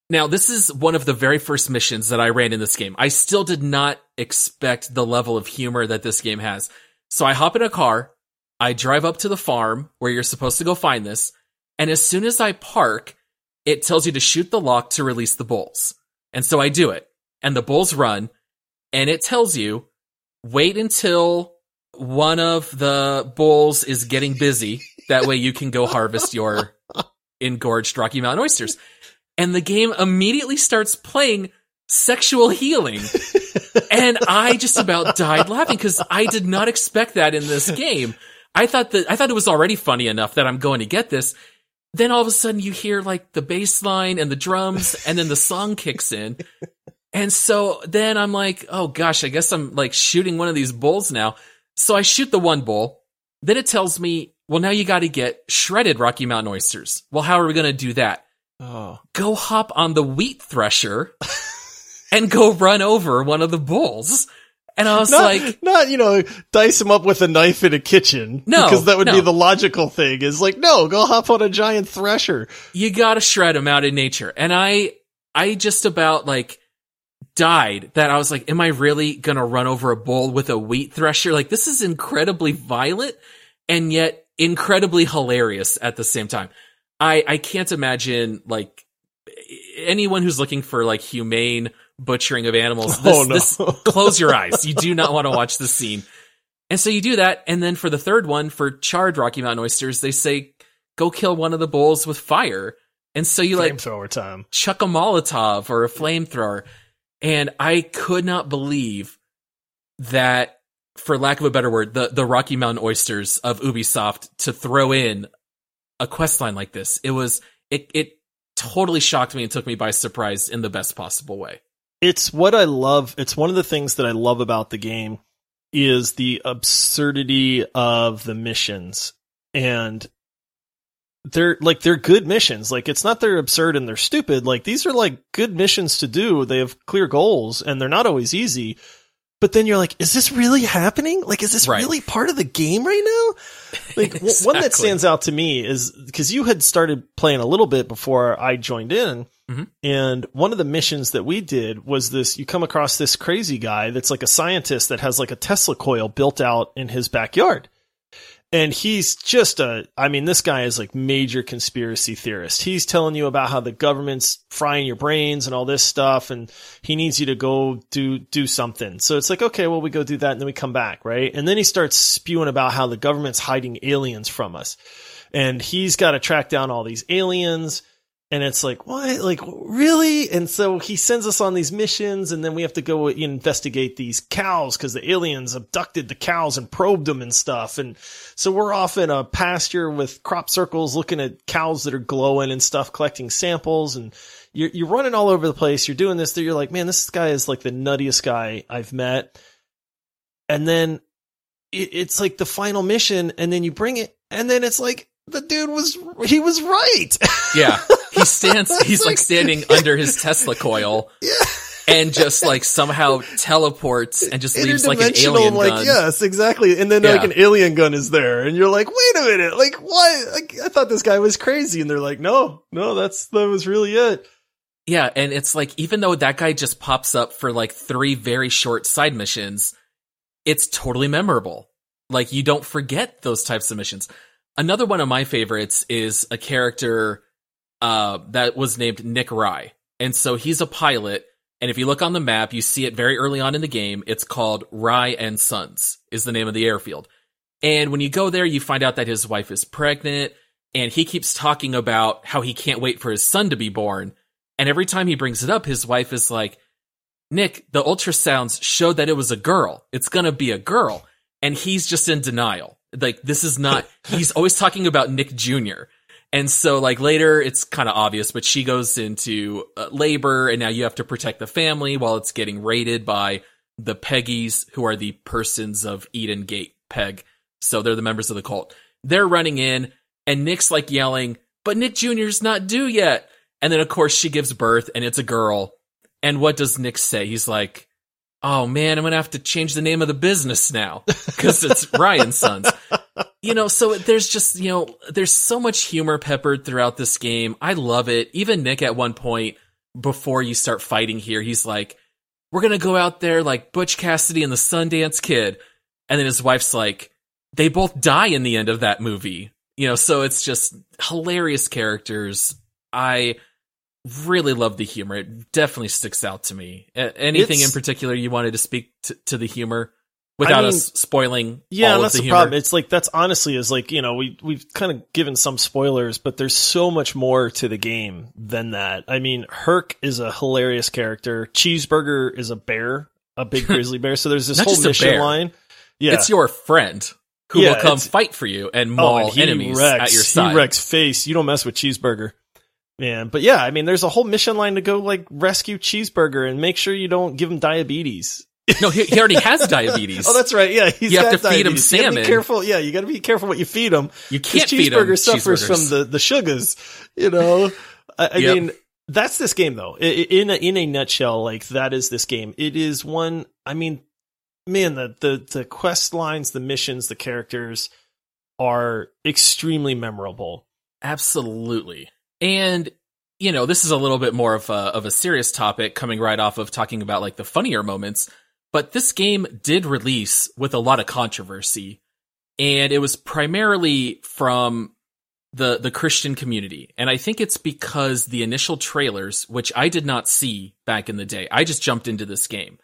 Now, this is one of the very first missions that I ran in this game. I still did not expect the level of humor that this game has. So I hop in a car, I drive up to the farm where you're supposed to go find this, and as soon as I park, it tells you to shoot the lock to release the bulls. And so I do it, and the bulls run, and it tells you wait until one of the bulls is getting busy. That way you can go harvest your engorged Rocky Mountain oysters. And the game immediately starts playing sexual healing. And I just about died laughing because I did not expect that in this game. I thought that, I thought it was already funny enough that I'm going to get this. Then all of a sudden you hear like the bass line and the drums and then the song kicks in. And so then I'm like, oh gosh, I guess I'm like shooting one of these bulls now. So I shoot the one bull. Then it tells me well, now you got to get shredded Rocky Mountain oysters. Well, how are we going to do that? Oh. Go hop on the wheat thresher and go run over one of the bulls. And I was Not, like, not, you know, dice him up with a knife in a kitchen. No, Because that would no. be the logical thing is like, no, go hop on a giant thresher. you gotta shred him out in nature. And I, I just about like died that I was like, am I really gonna run over a bull with a wheat thresher? Like this is incredibly violent and yet incredibly hilarious at the same time. I, I can't imagine like anyone who's looking for like humane butchering of animals. Oh, this, Oh, no. this, close your eyes. You do not want to watch this scene. And so you do that. And then for the third one, for charred Rocky Mountain oysters, they say, go kill one of the bulls with fire. And so you like Flamethrower time. chuck a Molotov or a flamethrower. And I could not believe that, for lack of a better word, the, the Rocky Mountain oysters of Ubisoft to throw in a quest line like this. It was, it, it totally shocked me and took me by surprise in the best possible way. It's what I love. It's one of the things that I love about the game is the absurdity of the missions. And they're like they're good missions. Like it's not they're absurd and they're stupid. Like these are like good missions to do. They have clear goals and they're not always easy. But then you're like, is this really happening? Like, is this Right. really part of the game right now? Like w- one that stands out to me is because you had started playing a little bit before I joined in. Mhm. And one of the missions that we did was this, you come across this crazy guy that's like a scientist that has like a Tesla coil built out in his backyard. And he's just a, I mean, this guy is like major conspiracy theorist. He's telling you about how the government's frying your brains and all this stuff. And he needs you to go do, do something. So it's like, okay, well, we go do that and then we come back, right? And then he starts spewing about how the government's hiding aliens from us. And he's got to track down all these aliens. And it's like, what? Like, really? And so he sends us on these missions, and then we have to go investigate these cows because the aliens abducted the cows and probed them and stuff. And so we're off in a pasture with crop circles looking at cows that are glowing and stuff, collecting samples. And you're, you're running all over the place. You're doing this. You're like, man, this guy is like the nuttiest guy I've met. And then it, it's like the final mission, and then you bring it, and then it's like, the dude was, he was right. Yeah. He stands, he's like standing under his Tesla coil and just like somehow teleports and just leaves like an alien like, gun. Yes, exactly. And then like an alien gun is there, and you're like, wait a minute, like what? Like, I thought this guy was crazy, and they're like, no, no, that's that was really it. Yeah, and it's like even though that guy just pops up for like three very short side missions, it's totally memorable. Like you don't forget those types of missions. Another one of my favorites is a character uh that was named Nick Rye. And so he's a pilot and if you look on the map, you see it very early on in the game. It's called Rye and Sons is the name of the airfield. And when you go there, you find out that his wife is pregnant and he keeps talking about how he can't wait for his son to be born. And every time he brings it up, his wife is like, Nick, the ultrasounds showed that it was a girl. It's gonna be a girl. And he's just in denial. Like, this is not, he's always talking about Nick Jr. And so, like, later it's kind of obvious, but she goes into uh, labor and now you have to protect the family while it's getting raided by the Peggies, who are the persons of Eden Gate Peg. So they're the members of the cult. They're running in and Nick's like yelling, but Nick Jr.'s not due yet. And then, of course, she gives birth and it's a girl. And what does Nick say? He's like, Oh man, I'm going to have to change the name of the business now because it's Rye and Sons. You know, so there's just, you know, there's so much humor peppered throughout this game. I love it. Even Nick at one point before you start fighting here, he's like, we're going to go out there like Butch Cassidy and the Sundance Kid. And then his wife's like, they both die in the end of that movie. You know, so it's just hilarious characters. I really love the humor. It definitely sticks out to me. Anything It's- in particular you wanted to speak to, to the humor without I mean, us spoiling Yeah, all that's of the, the, problem. It's like that's honestly is like you know we we've kind of given some spoilers, but there's so much more to the game than that. I mean, Hurk is a hilarious character. Cheeseburger is a bear, a big grizzly bear. So there's this whole mission line. Yeah, It's your friend who Yeah, will come fight for you and Oh, maul and enemies wrecks, at your side. He wrecks face. You don't mess with Cheeseburger. Man, but yeah, I mean, there's a whole mission line to go like rescue Cheeseburger and make sure you don't give him diabetes. No, he, he already has diabetes. Oh, that's right. Yeah, he's You have to feed him diabetes. You salmon. be careful. Yeah, you got to be careful what you feed him. You can't feed him cheeseburger suffers from the the sugars. You know, I, I Yep. mean, that's this game though. In a, in a nutshell, like that is this game. It is one. I mean, man, the the the quest lines, the missions, the characters are extremely memorable. Absolutely. And you know, this is a little bit more of a of a serious topic coming right off of talking about like the funnier moments, but this game did release with a lot of controversy and it was primarily from the the Christian community. And I think it's because the initial trailers, which I did not see back in the day. I just jumped into this game.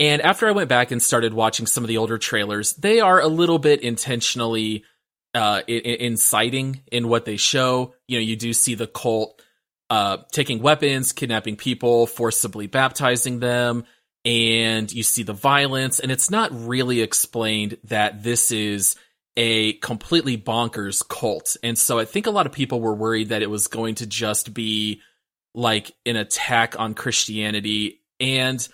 And after I went back and started watching some of the older trailers, they are a little bit intentionally uh, inciting in what they show. You know, you do see the cult uh, taking weapons, kidnapping people, forcibly baptizing them, and you see the violence. And it's not really explained that this is a completely bonkers cult. And so I think a lot of people were worried that it was going to just be like an attack on Christianity. And,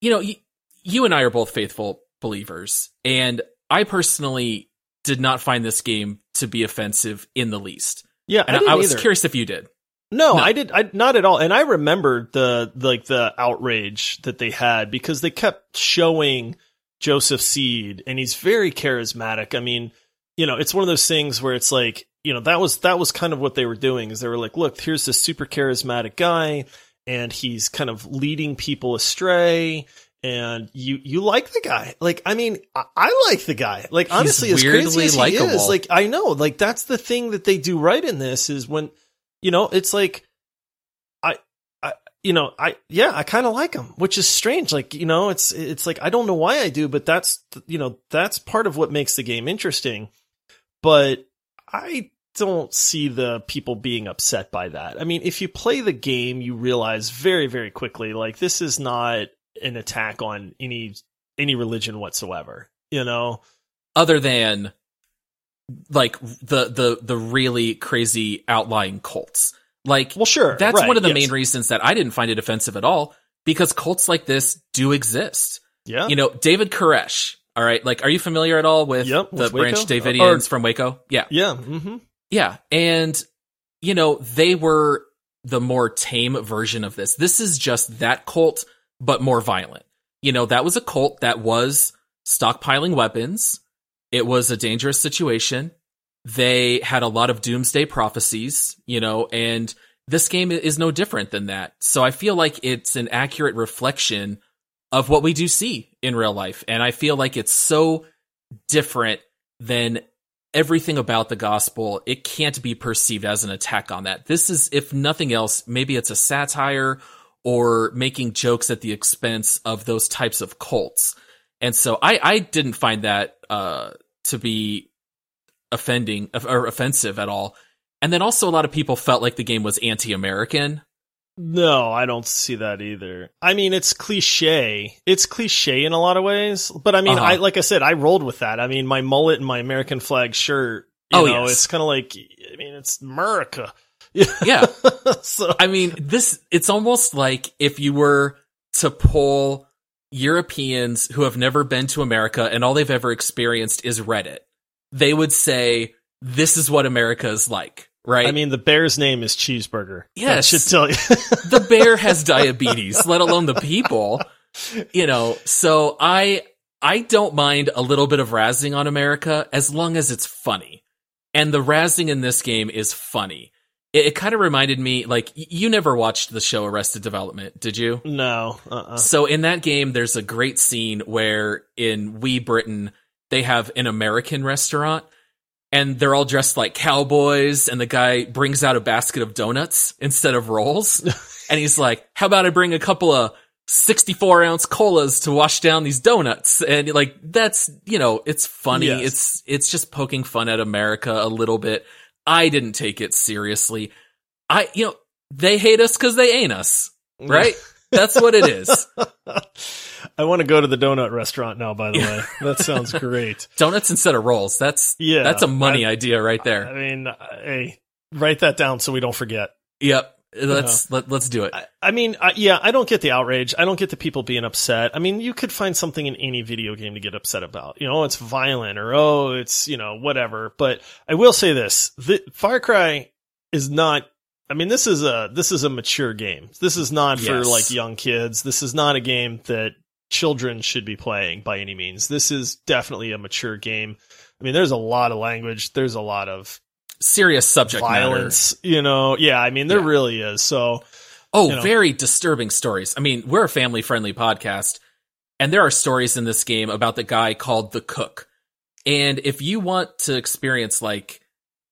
you know, y- you and I are both faithful believers. And I personally did not find this game to be offensive in the least. Yeah, And I, didn't was either. curious if you did. No, No. I did. I not at all. And I remember the like the outrage that they had because they kept showing Joseph Seed, and he's very charismatic. I mean, you know, it's one of those things where it's like, you know, that was that was kind of what they were doing. Is they were like, look, here's this super charismatic guy, and he's kind of leading people astray. And you you like the guy? Like, I mean, I, I like the guy. Like, honestly, as crazy as he likable. is, like, I know, like, that's the thing that they do right in this is when you know, it's like I I you know, I yeah, I kind of like him, which is strange. Like, you know, it's it's like I don't know why I do, but that's you know, that's part of what makes the game interesting. But I don't see the people being upset by that. I mean, if you play the game, you realize very very quickly like this is not an attack on any any religion whatsoever, you know. Other than like the the the really crazy outlying cults. Like Well, sure. that's right, one of the yes. main reasons that I didn't find it offensive at all because cults like this do exist. Yeah. You know, David Koresh. All right, like, are you familiar at all with Yep, the Branch? Davidians Or- from Waco? Yeah, yeah. mm-hmm. yeah, and you know they were the more tame version of this. This is just that cult, but more violent. You know, that was a cult that was stockpiling weapons. It was a dangerous situation. They had a lot of doomsday prophecies, you know, and this game is no different than that. So I feel like it's an accurate reflection of what we do see in real life. And I feel like it's so different than everything about the gospel. It can't be perceived as an attack on that. This is, if nothing else, maybe it's a satire or making jokes at the expense of those types of cults. And so I, I didn't find that, uh, to be offending or offensive at all. And then also a lot of people felt like the game was anti-American. No, I don't see that either. I mean, it's cliche. It's cliche in a lot of ways, but I mean, Uh-huh. I like I said, I rolled with that. I mean, my mullet and my American flag shirt. You Oh, know, yes. it's kind of like, I mean, it's America. Yeah. so I mean, this, it's almost like if you were to pull Europeans who have never been to America and all they've ever experienced is Reddit, they would say, this is what America is like, right? I mean, the bear's name is Cheeseburger. Yes. that should tell you. the bear has diabetes, let alone the people. You know, so I I don't mind a little bit of razzing on America as long as it's funny. And the razzing in this game is funny. It, it kind of reminded me like y- you never watched the show Arrested Development, did you? no, uh-uh. So in that game, there's a great scene where in Wee Britain, they have an American restaurant and they're all dressed like cowboys and the guy brings out a basket of donuts instead of rolls. and he's like, how about I bring a couple of 64 ounce colas to wash down these donuts? And like, that's, you know, it's funny. Yes. It's, it's just poking fun at America a little bit. I didn't take it seriously. I, you know, they hate us cause they ain't us, right? That's what it is. I want to go to the donut restaurant now. By the way, that sounds great. Donuts instead of rolls. That's Yeah, That's a money I- idea right there. I mean, hey, write that down so we don't forget. Yep. Let's uh-huh. let, let's do it. I, I mean, I, yeah, I don't get the outrage. I don't get the people being upset. I mean, you could find something in any video game to get upset about. You know, it's violent or oh, it's you know whatever. But I will say this: the, Far Cry is not. I mean, this is a this is a mature game. This is not for Yes. like young kids. This is not a game that children should be playing by any means. This is definitely a mature game. I mean, there's a lot of language. There's a lot of Serious subject matter. violence. You know, yeah. I mean, there Yeah. really is. So. Oh, you know. very disturbing stories. I mean, we're a family friendly podcast, and there are stories in this game about the guy called the cook. And if you want to experience like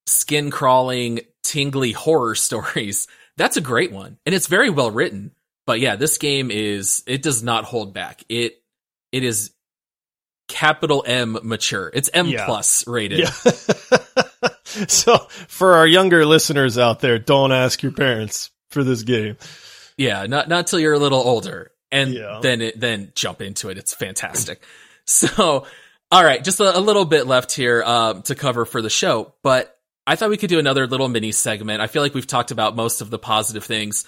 skin crawling, tingly horror stories, that's a great one. And it's very well written. But yeah, this game is, it does not hold back. It, it is capital M mature. It's M Yeah. plus rated. Yeah. so for our younger listeners out there, don't ask your parents for this game. Yeah, not not till you're a little older, and Yeah. then it, then jump into it. It's fantastic. so, all right, just a, a little bit left here um, to cover for the show, but I thought we could do another little mini segment. I feel like we've talked about most of the positive things.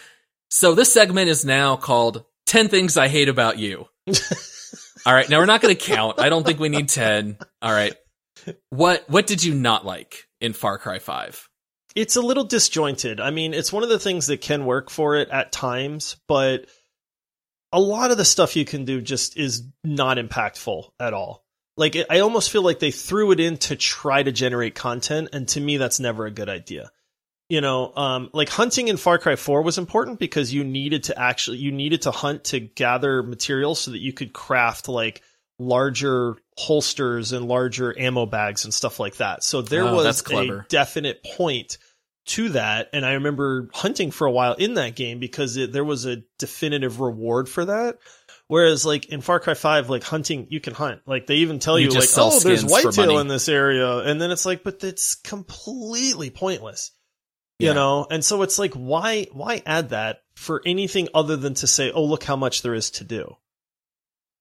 So this segment is now called 10 Things I Hate About You. All right. Now we're not going to count. I don't think we need 10. All right. What, what did you not like in Far Cry 5? It's a little disjointed. I mean, it's one of the things that can work for it at times, but a lot of the stuff you can do just is not impactful at all. Like, I almost feel like they threw it in to try to generate content, and to me, that's never a good idea. You know, um, like hunting in Far Cry 4 was important because you needed to actually, you needed to hunt to gather materials so that you could craft like larger holsters and larger ammo bags and stuff like that. So there Oh, was a definite point to that. And I remember hunting for a while in that game because it, there was a definitive reward for that. Whereas like in Far Cry 5, like hunting, you can hunt. Like they even tell You you, like, oh, there's whitetail in this area. And then it's like, but it's completely pointless. You Yeah. know? And so it's like, why, why add that for anything other than to say, oh, look how much there is to do?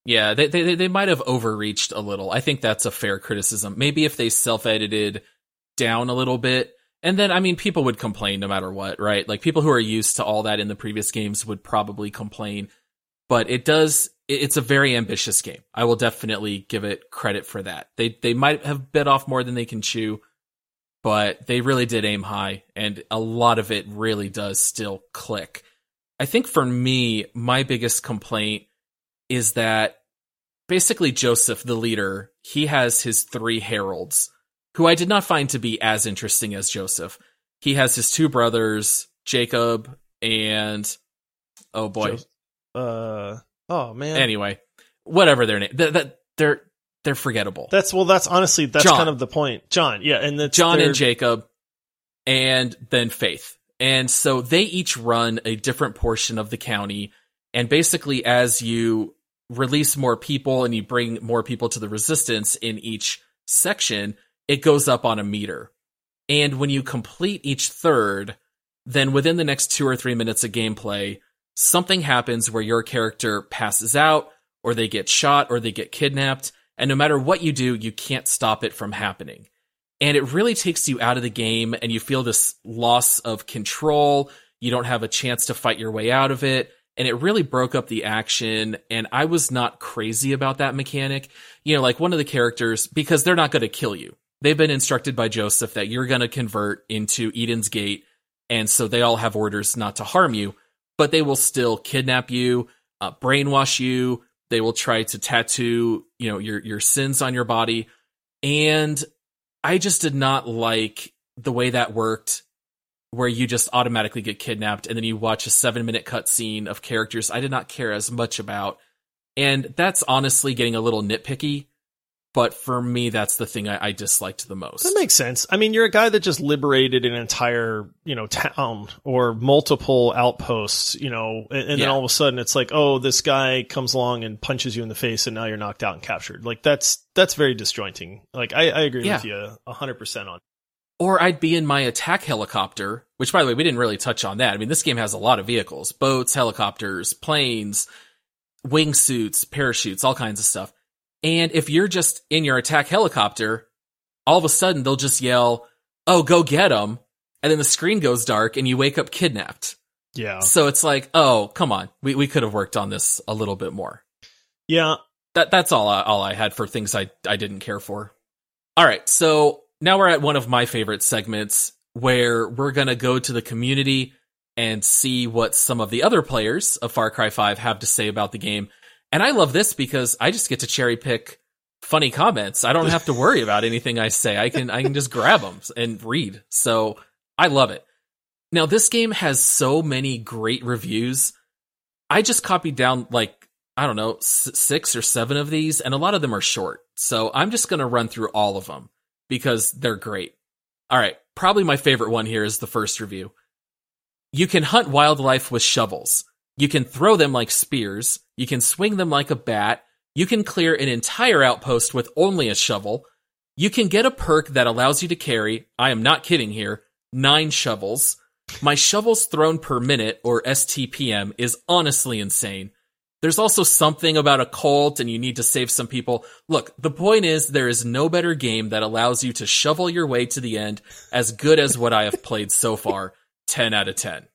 Yeah, they, they they might have overreached a little. I think that's a fair criticism. Maybe if they self-edited down a little bit, and then I mean, people would complain no matter what, right? Like people who are used to all that in the previous games would probably complain. But it does. It's a very ambitious game. I will definitely give it credit for that. They they might have bit off more than they can chew, but they really did aim high, and a lot of it really does still click. I think for me, my biggest complaint is that basically Joseph, the leader, he has his three heralds, who I did not find to be as interesting as Joseph. He has his two brothers, Jacob and oh boy. Uh, oh man. Anyway, whatever their name, that, that they're they're forgettable. That's well. That's honestly that's John. kind of the point, John. Yeah, and that's John their- and Jacob, and then Faith. And so they each run a different portion of the county. And basically, as you release more people and you bring more people to the resistance in each section, it goes up on a meter. And when you complete each third, then within the next two or three minutes of gameplay, something happens where your character passes out, or they get shot, or they get kidnapped. And no matter what you do, you can't stop it from happening and it really takes you out of the game and you feel this loss of control. You don't have a chance to fight your way out of it. And it really broke up the action. And I was not crazy about that mechanic. You know, like one of the characters, because they're not going to kill you. They've been instructed by Joseph that you're going to convert into Eden's Gate. And so they all have orders not to harm you, but they will still kidnap you, uh, brainwash you. They will try to tattoo, you know, your, your sins on your body. And I just did not like the way that worked, where you just automatically get kidnapped and then you watch a seven minute cutscene of characters I did not care as much about. And that's honestly getting a little nitpicky, but for me, that's the thing I, I disliked the most. That makes sense. I mean, you're a guy that just liberated an entire, you know, town or multiple outposts, you know, and, and then all of a sudden it's like, oh, this guy comes along and punches you in the face, and now you're knocked out and captured. Like that's that's very disjointing. Like I, I agree Yeah. with you hundred percent on. Or I'd be in my attack helicopter, which by the way, we didn't really touch on that. I mean, this game has a lot of vehicles, boats, helicopters, planes, wingsuits, parachutes, all kinds of stuff. And if you're just in your attack helicopter, all of a sudden they'll just yell, Oh, go get them. And then the screen goes dark and you wake up kidnapped. Yeah. So it's like, oh, come on. We we could have worked on this a little bit more. Yeah. That that's all I, all I had for things I I didn't care for. All right. So now we're at one of my favorite segments where we're going to go to the community and see what some of the other players of Far Cry 5 have to say about the game. And I love this because I just get to cherry pick funny comments. I don't have to worry about anything I say. I can I can just grab them and read. So I love it. Now this game has so many great reviews. I just copied down like I don't know six or seven of these, and a lot of them are short. So I'm just gonna run through all of them because they're great. All right, probably my favorite one here is the first review. You can hunt wildlife with shovels. You can throw them like spears. You can swing them like a bat. You can clear an entire outpost with only a shovel. You can get a perk that allows you to carry, I am not kidding here, nine shovels. My shovels thrown per minute, or STPM, is honestly insane. There's also something about a cult and you need to save some people. Look, the point is there is no better game that allows you to shovel your way to the end as good as what I have played so far. 10 out of 10.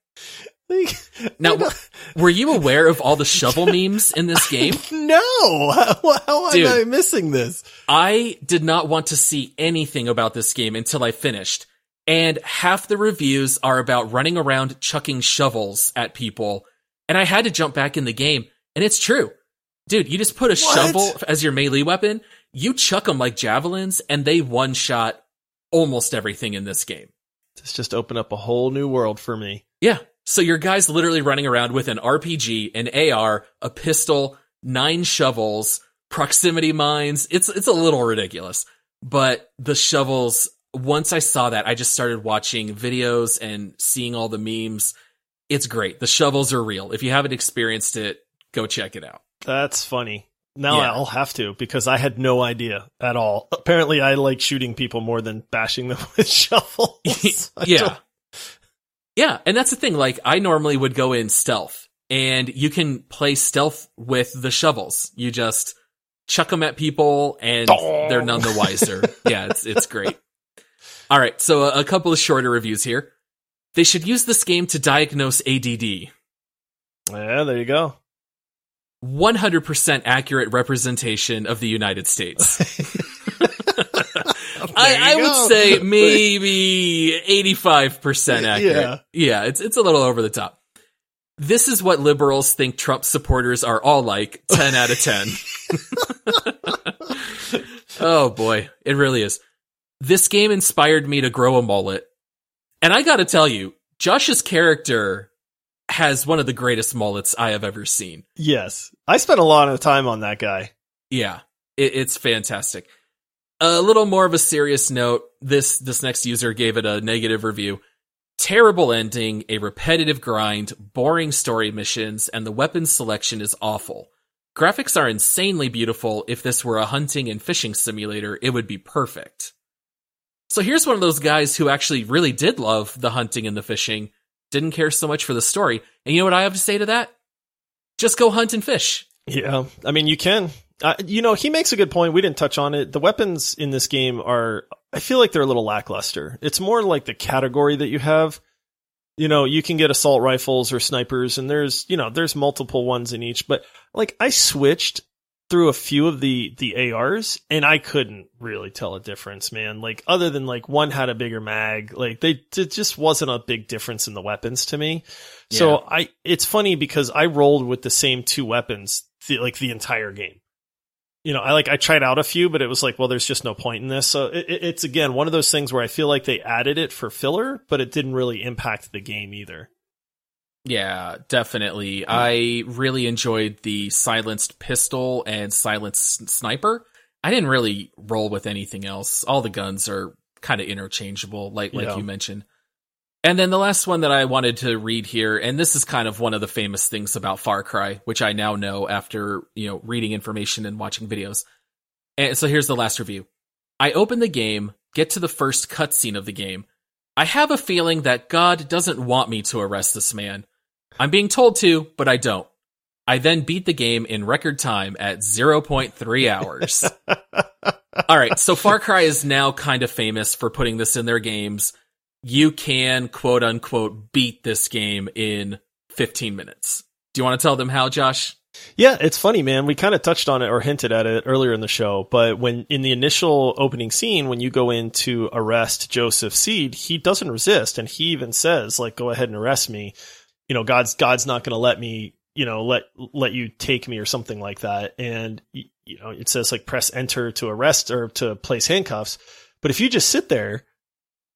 Now, were you aware of all the shovel memes in this game? No. How, how Dude. am I missing this? I did not want to see anything about this game until I finished. And half the reviews are about running around chucking shovels at people. And I had to jump back in the game. And it's true. Dude, you just put a What? shovel as your melee weapon, you chuck them like javelins, and they one shot almost everything in this game. This just opened up a whole new world for me. Yeah. So your guy's literally running around with an RPG, an AR, a pistol, nine shovels, proximity mines. It's it's a little ridiculous. But the shovels, once I saw that, I just started watching videos and seeing all the memes. It's great. The shovels are real. If you haven't experienced it, go check it out. That's funny. Now Yeah. I'll have to because I had no idea at all. Apparently, I like shooting people more than bashing them with shovels. Yeah. don't- Yeah, and that's the thing. Like, I normally would go in stealth, and you can play stealth with the shovels. You just chuck them at people, and they're none the wiser. yeah, it's it's great. All right, so a, a couple of shorter reviews here. They should use this game to diagnose ADD. Yeah, there you go. 100% accurate representation of the United States. I, I would say maybe 85% accurate. Yeah. Yeah, it's, it's a little over the top. This is what liberals think Trump supporters are all like. 10 out of 10. oh boy, it really is. This game inspired me to grow a mullet. And I gotta tell you, Josh's character has one of the greatest mullets I have ever seen. Yes, I spent a lot of time on that guy. Yeah, it, it's fantastic. A little more of a serious note. This this next user gave it a negative review. Terrible ending, a repetitive grind, boring story missions, and the weapons selection is awful. Graphics are insanely beautiful. If this were a hunting and fishing simulator, it would be perfect. So here's one of those guys who actually really did love the hunting and the fishing, didn't care so much for the story. And you know what I have to say to that? Just go hunt and fish. Yeah, I mean, you can. Uh, you know, he makes a good point. We didn't touch on it. The weapons in this game are, I feel like they're a little lackluster. It's more like the category that you have. You know, you can get assault rifles or snipers, and there's, you know, there's multiple ones in each. But like, I switched through a few of the the ARs, and I couldn't really tell a difference, man. Like, other than like one had a bigger mag, like they it just wasn't a big difference in the weapons to me. So I, it's funny because I rolled with the same two weapons, the, like the entire game. You know, I like I tried out a few, but it was like, well, there's just no point in this. So it- it's again one of those things where I feel like they added it for filler, but it didn't really impact the game either. Yeah, definitely. Hmm. I really enjoyed the silenced pistol and silenced sniper. I didn't really roll with anything else. All the guns are kind of interchangeable, like like Yeah. you mentioned. And then the last one that I wanted to read here, and this is kind of one of the famous things about Far Cry, which I now know after, you know, reading information and watching videos. And so here's the last review. I open the game, get to the first cutscene of the game. I have a feeling that God doesn't want me to arrest this man. I'm being told to, but I don't. I then beat the game in record time at 0.3 hours. All right, so Far Cry is now kind of famous for putting this in their games. You can quote unquote beat this game in 15 minutes. Do you want to tell them how, Josh? Yeah, it's funny, man. We kind of touched on it or hinted at it earlier in the show, but when in the initial opening scene, when you go in to arrest Joseph Seed, he doesn't resist, and he even says, like, "Go ahead and arrest me." You know, God's God's not going to let me, you know, let let you take me or something like that. And you know, it says like press enter to arrest or to place handcuffs. But if you just sit there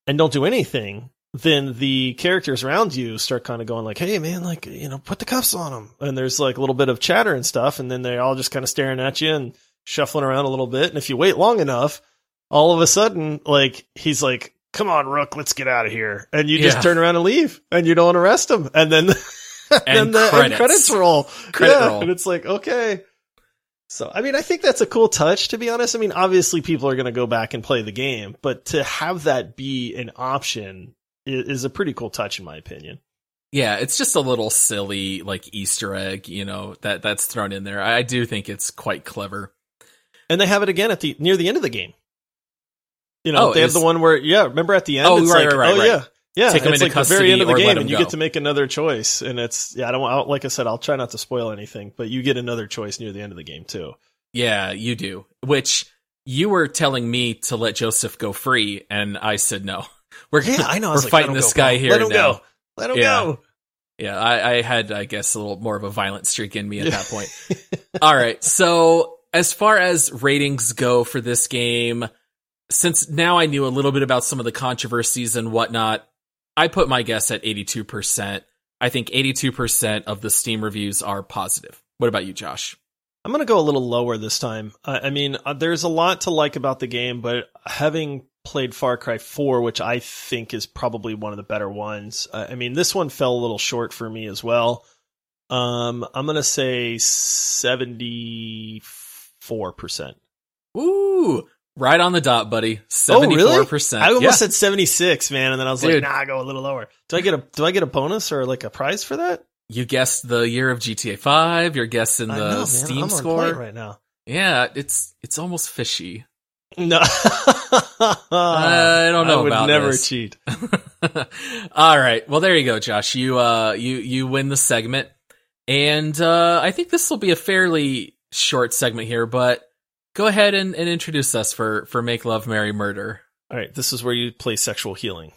and don't do anything, then the characters around you start kind of going like, "Hey, man, like you know, put the cuffs on them." And there's like a little bit of chatter and stuff, and then they're all just kind of staring at you and shuffling around a little bit. And if you wait long enough, all of a sudden, like he's like, "Come on, Rook, let's get out of here," and you just Yeah. turn around and leave, and you don't arrest him, and then and, And the credits. and credits roll, Credit yeah, roll. and it's like okay. So, I mean, I think that's a cool touch, to be honest. I mean, obviously people are going to go back and play the game, but to have that be an option i- is a pretty cool touch, in my opinion. Yeah, it's just a little silly, like Easter egg, you know, that that's thrown in there. I do think it's quite clever. And they have it again at the near the end of the game. You know, Oh, they have the one where, yeah, remember at the end? Oh, it's right, like, right, right, oh right. yeah, yeah. Take 'em it's like the very end of the game, and you go. get to make another choice. And it's, yeah, I don't, I'll, like I said, I'll try not to spoil anything, but you get another choice near the end of the game too. Yeah, you do. Which you were telling me to let Joseph go free, and I said no. We're Yeah, I know. I we're like, fighting this go, guy Paul. here Let him now. go. Let him Yeah. go. Yeah, I, I had, I guess, a little more of a violent streak in me at that point. All right. So as far as ratings go for this game, since now I knew a little bit about some of the controversies and whatnot, I put my guess at 82%. I think 82% of the Steam reviews are positive. What about you, Josh? I'm going to go a little lower this time. I, I mean, uh, there's a lot to like about the game, but having played Far Cry 4, which I think is probably one of the better ones, uh, I mean, this one fell a little short for me as well. Um, I'm going to say 74%. Ooh, right on the dot, buddy. Oh, really? 74%. I almost Yeah. said 76, man, and then I was Dude. like, nah, I go a little lower. Do I get a do I get a bonus or like a prize for that? You guessed the year of GTA 5. You're guessing the know. Steam I'm score. right now. Yeah, it's it's almost fishy. No, I don't know I would about never this. cheat. All right. Well, there you go, Josh. You uh you you win the segment. And uh I think this will be a fairly short segment here, but go ahead and, and introduce us for for Make Love Marry Murder. All right, this is where you play sexual healing.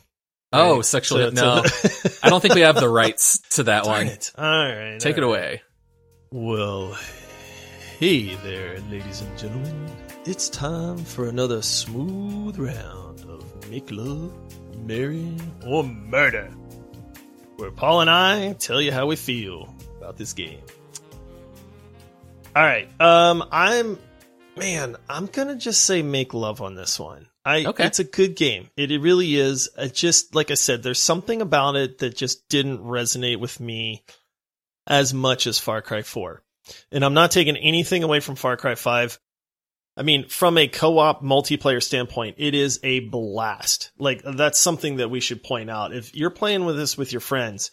Oh, sexual So- no. I don't think we have the rights to that Darn one. it. All right, Take all it right. away. Well, hey there, ladies and gentlemen. It's time for another smooth round of make love, marry, or murder, where Paul and I tell you how we feel about this game. All right, um, I'm man, I'm gonna just say make love on this one. I Okay. it's a good game. It, it really is. It just like I said, there's something about it that just didn't resonate with me as much as Far Cry 4. And I'm not taking anything away from Far Cry 5. I mean, from a co-op multiplayer standpoint, it is a blast. Like that's something that we should point out. If you're playing with this with your friends,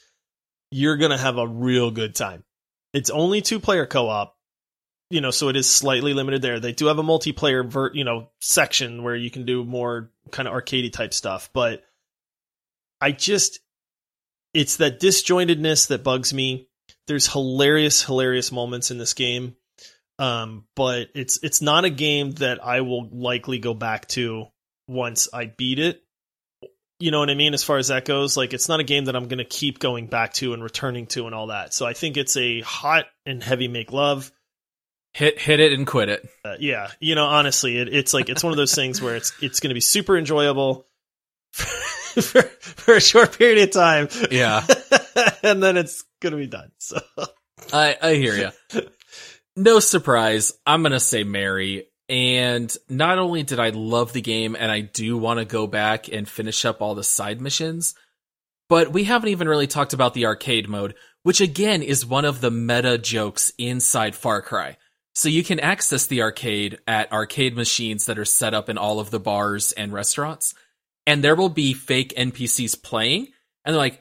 you're going to have a real good time. It's only two player co-op, you know, so it is slightly limited there. They do have a multiplayer vert, you know, section where you can do more kind of arcadey type stuff, but I just it's that disjointedness that bugs me. There's hilarious, hilarious moments in this game. Um, but it's it's not a game that I will likely go back to once I beat it. You know what I mean? As far as that goes, like it's not a game that I'm gonna keep going back to and returning to and all that. So I think it's a hot and heavy make love. Hit hit it and quit it. Uh, yeah, you know, honestly, it, it's like it's one of those things where it's it's going to be super enjoyable for, for a short period of time. Yeah. and then it's going to be done. So I I hear you. No surprise, I'm gonna say Mary. And not only did I love the game, and I do want to go back and finish up all the side missions, but we haven't even really talked about the arcade mode, which again is one of the meta jokes inside Far Cry. So you can access the arcade at arcade machines that are set up in all of the bars and restaurants, and there will be fake NPCs playing, and they're like,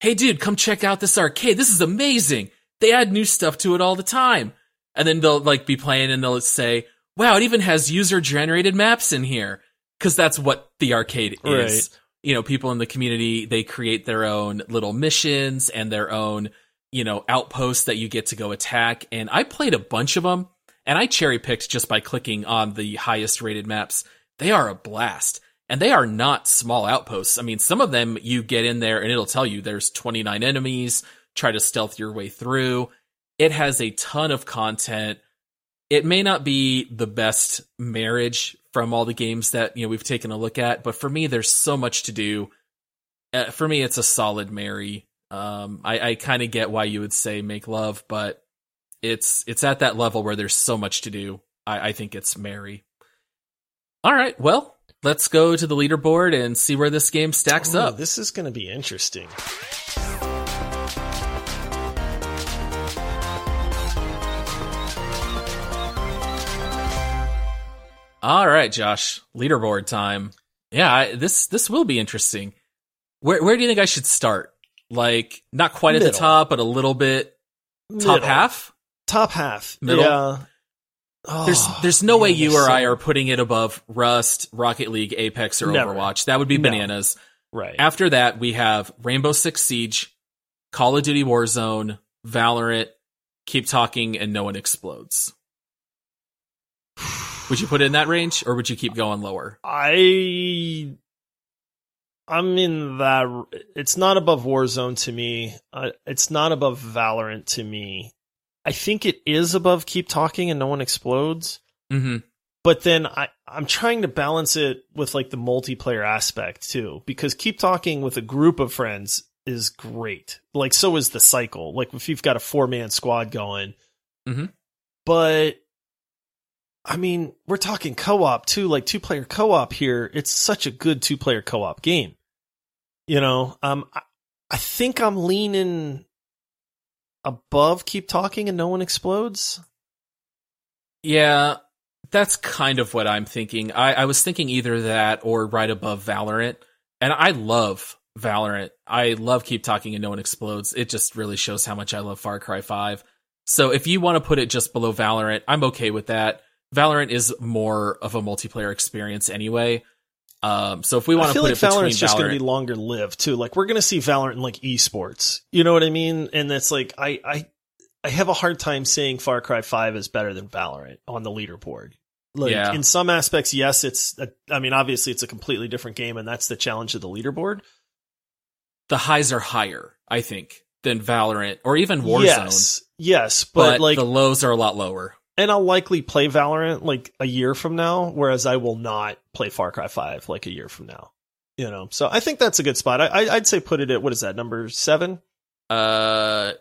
hey dude, come check out this arcade. This is amazing. They add new stuff to it all the time. And then they'll like be playing and they'll say, wow, it even has user generated maps in here. Cause that's what the arcade is. Right. You know, people in the community, they create their own little missions and their own you know, outposts that you get to go attack. And I played a bunch of them and I cherry picked just by clicking on the highest rated maps. They are a blast and they are not small outposts. I mean, some of them you get in there and it'll tell you there's 29 enemies, try to stealth your way through. It has a ton of content. It may not be the best marriage from all the games that, you know, we've taken a look at, but for me, there's so much to do. Uh, for me, it's a solid marry. Um, I, I kind of get why you would say make love, but it's, it's at that level where there's so much to do. I, I think it's Mary. All right. Well, let's go to the leaderboard and see where this game stacks Oh, up. This is going to be interesting. All right, Josh, leaderboard time. Yeah, I, this this will be interesting. Where where do you think I should start? Like not quite at the top, but a little bit top Middle. half. Top half. Middle? Yeah. There's Oh, there's no way you or I are putting it above Rust, Rocket League, Apex, or Never. Overwatch. That would be No. bananas. Right. After that, we have Rainbow Six Siege, Call of Duty Warzone, Valorant, Keep Talking, and No One Explodes. Would you put it in that range, or would you keep going lower? I I'm in that. It's not above Warzone to me. Uh, it's not above Valorant to me. I think it is above Keep Talking and No One Explodes. Mm-hmm. But then I I'm trying to balance it with like the multiplayer aspect too, because Keep Talking with a group of friends is great. Like so is the cycle. Like if you've got a four man squad going. Mhm. But I mean, we're talking co-op too, like two player co-op here. It's such a good two player co-op game. You know, um, I, I think I'm leaning above Keep Talking and No One Explodes. Yeah, that's kind of what I'm thinking. I, I was thinking either that or right above Valorant. And I love Valorant. I love Keep Talking and No One Explodes. It just really shows how much I love Far Cry 5. So if you want to put it just below Valorant, I'm okay with that. Valorant is more of a multiplayer experience anyway. Um, so if we want I to feel put like it Valorant's just going to be longer lived too. Like we're going to see Valorant in like esports. You know what I mean? And it's like I I I have a hard time saying Far Cry Five is better than Valorant on the leaderboard. Like Yeah. in some aspects, yes, it's. A, I mean, obviously, it's a completely different game, and that's the challenge of the leaderboard. the highs are higher, I think, than Valorant or even Warzone. Yes, yes, but, but, like, the lows are a lot lower. And I'll likely play Valorant like a year from now, whereas I will not play Far Cry Five like a year from now. You know, so I think that's a good spot. I, I'd say put it at what is that number seven? Uh,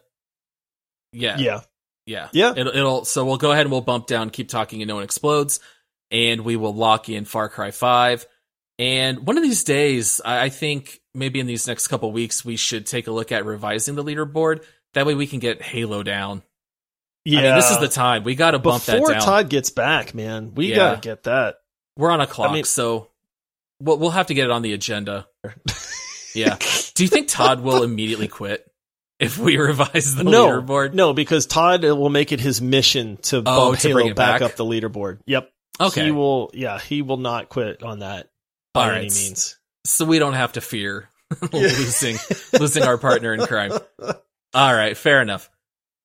yeah, Yeah, yeah, Yeah. It'll, it'll. So we'll go ahead and we'll bump down, keep talking, and no one explodes, and we will lock in Far Cry Five. And one of these days, I, I think maybe in these next couple weeks, we should take a look at revising the leaderboard. That way, we can get Halo down. Yeah. I mean, this is the time we got to bump Before that down. Before Todd gets back, man, we Yeah. gotta get that. We're on a clock, mean- so we'll we'll have to get it on the agenda. yeah. Do you think Todd will immediately quit if we revise the no, leaderboard? no, because Todd will make it his mission to oh, bump Oh, to Halo bring it back, back? up the leaderboard. Yep. Okay. He will. Yeah, he will not quit on that by any means. so we don't have to fear losing losing our partner in crime. All right, fair enough.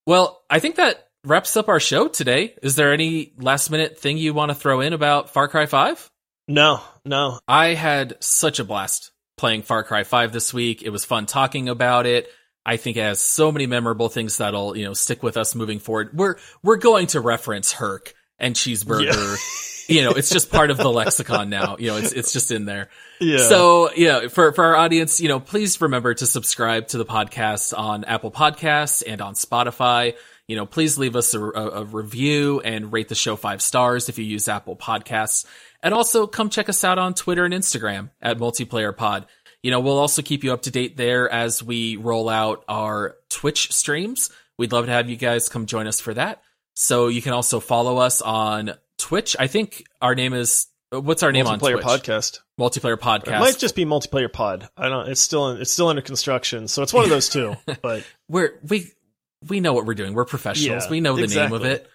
Well, I think that wraps up our show today. Is there any last minute thing you want to throw in about Far Cry 5? No, no. I had such a blast playing Far Cry 5 this week. It was fun talking about it. I think it has so many memorable things that'll, you know, stick with us moving forward. We're we're going to reference Hurk and cheeseburger. you know, it's just part of the lexicon now. You know, it's it's just in there. Yeah. So, yeah, for, for our audience, you know, please remember to subscribe to the podcast on Apple Podcasts and on Spotify. You know, please leave us a, a, a review and rate the show five stars if you use Apple Podcasts. And also come check us out on Twitter and Instagram at Multiplayer Pod. You know, we'll also keep you up to date there as we roll out our Twitch streams. We'd love to have you guys come join us for that. So you can also follow us on Twitch. I think our name is, what's our name on multiplayer podcast. Multiplayer podcast. It might just be multiplayer pod. I don't. It's still in, it's still under construction, so it's one of those two. But we're we we know what we're doing. We're professionals. Yeah, we know the name of it.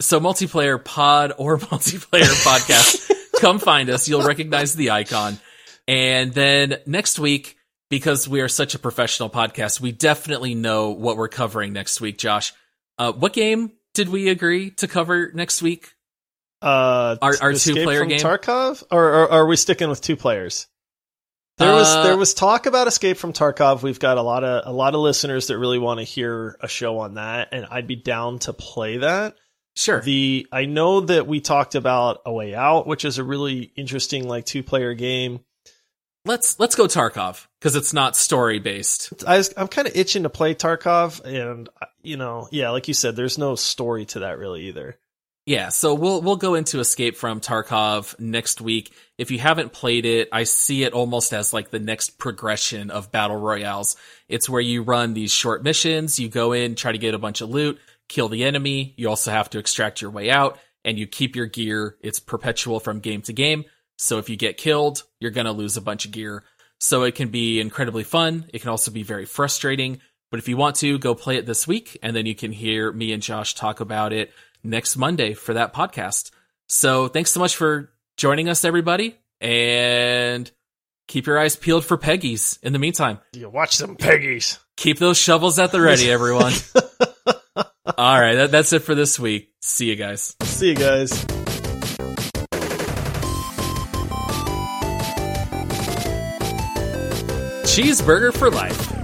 So multiplayer pod or multiplayer podcast, come find us. You'll recognize the icon. And then next week because we are such a professional podcast, we definitely know what we're covering next week. Josh, uh, what game did we agree to cover next week? Uh, Our- our two-player game? Tarkov, or, or, are we sticking with two players? There was Uh, there was talk about Escape from Tarkov. We've got a lot of a lot of listeners that really want to hear a show on that, and I'd be down to play that. Sure. The I know that we talked about A Way Out, which is a really interesting like two player game. let's let's go Tarkov because it's not story based. I I'm kind of itching to play Tarkov, and uh, you know, yeah, like you said, there's no story to that really either. Yeah, so we'll we'll go into Escape from Tarkov next week. If you haven't played it, I see it almost as like the next progression of battle royales. It's where you run these short missions, you go in, try to get a bunch of loot, kill the enemy, you also have to extract your way out and you keep your gear. It's perpetual from game to game. So if you get killed, you're going to lose a bunch of gear. So it can be incredibly fun. It can also be very frustrating. But if you want to, go play it this week, and then you can hear me and Josh talk about it next Monday for that podcast. So thanks so much for joining us, everybody, and keep your eyes peeled for Peggies in the meantime. You watch some Peggies. Keep those shovels at the ready, everyone. All right, that, that's it for this week. See you guys. See you guys. Cheeseburger for life.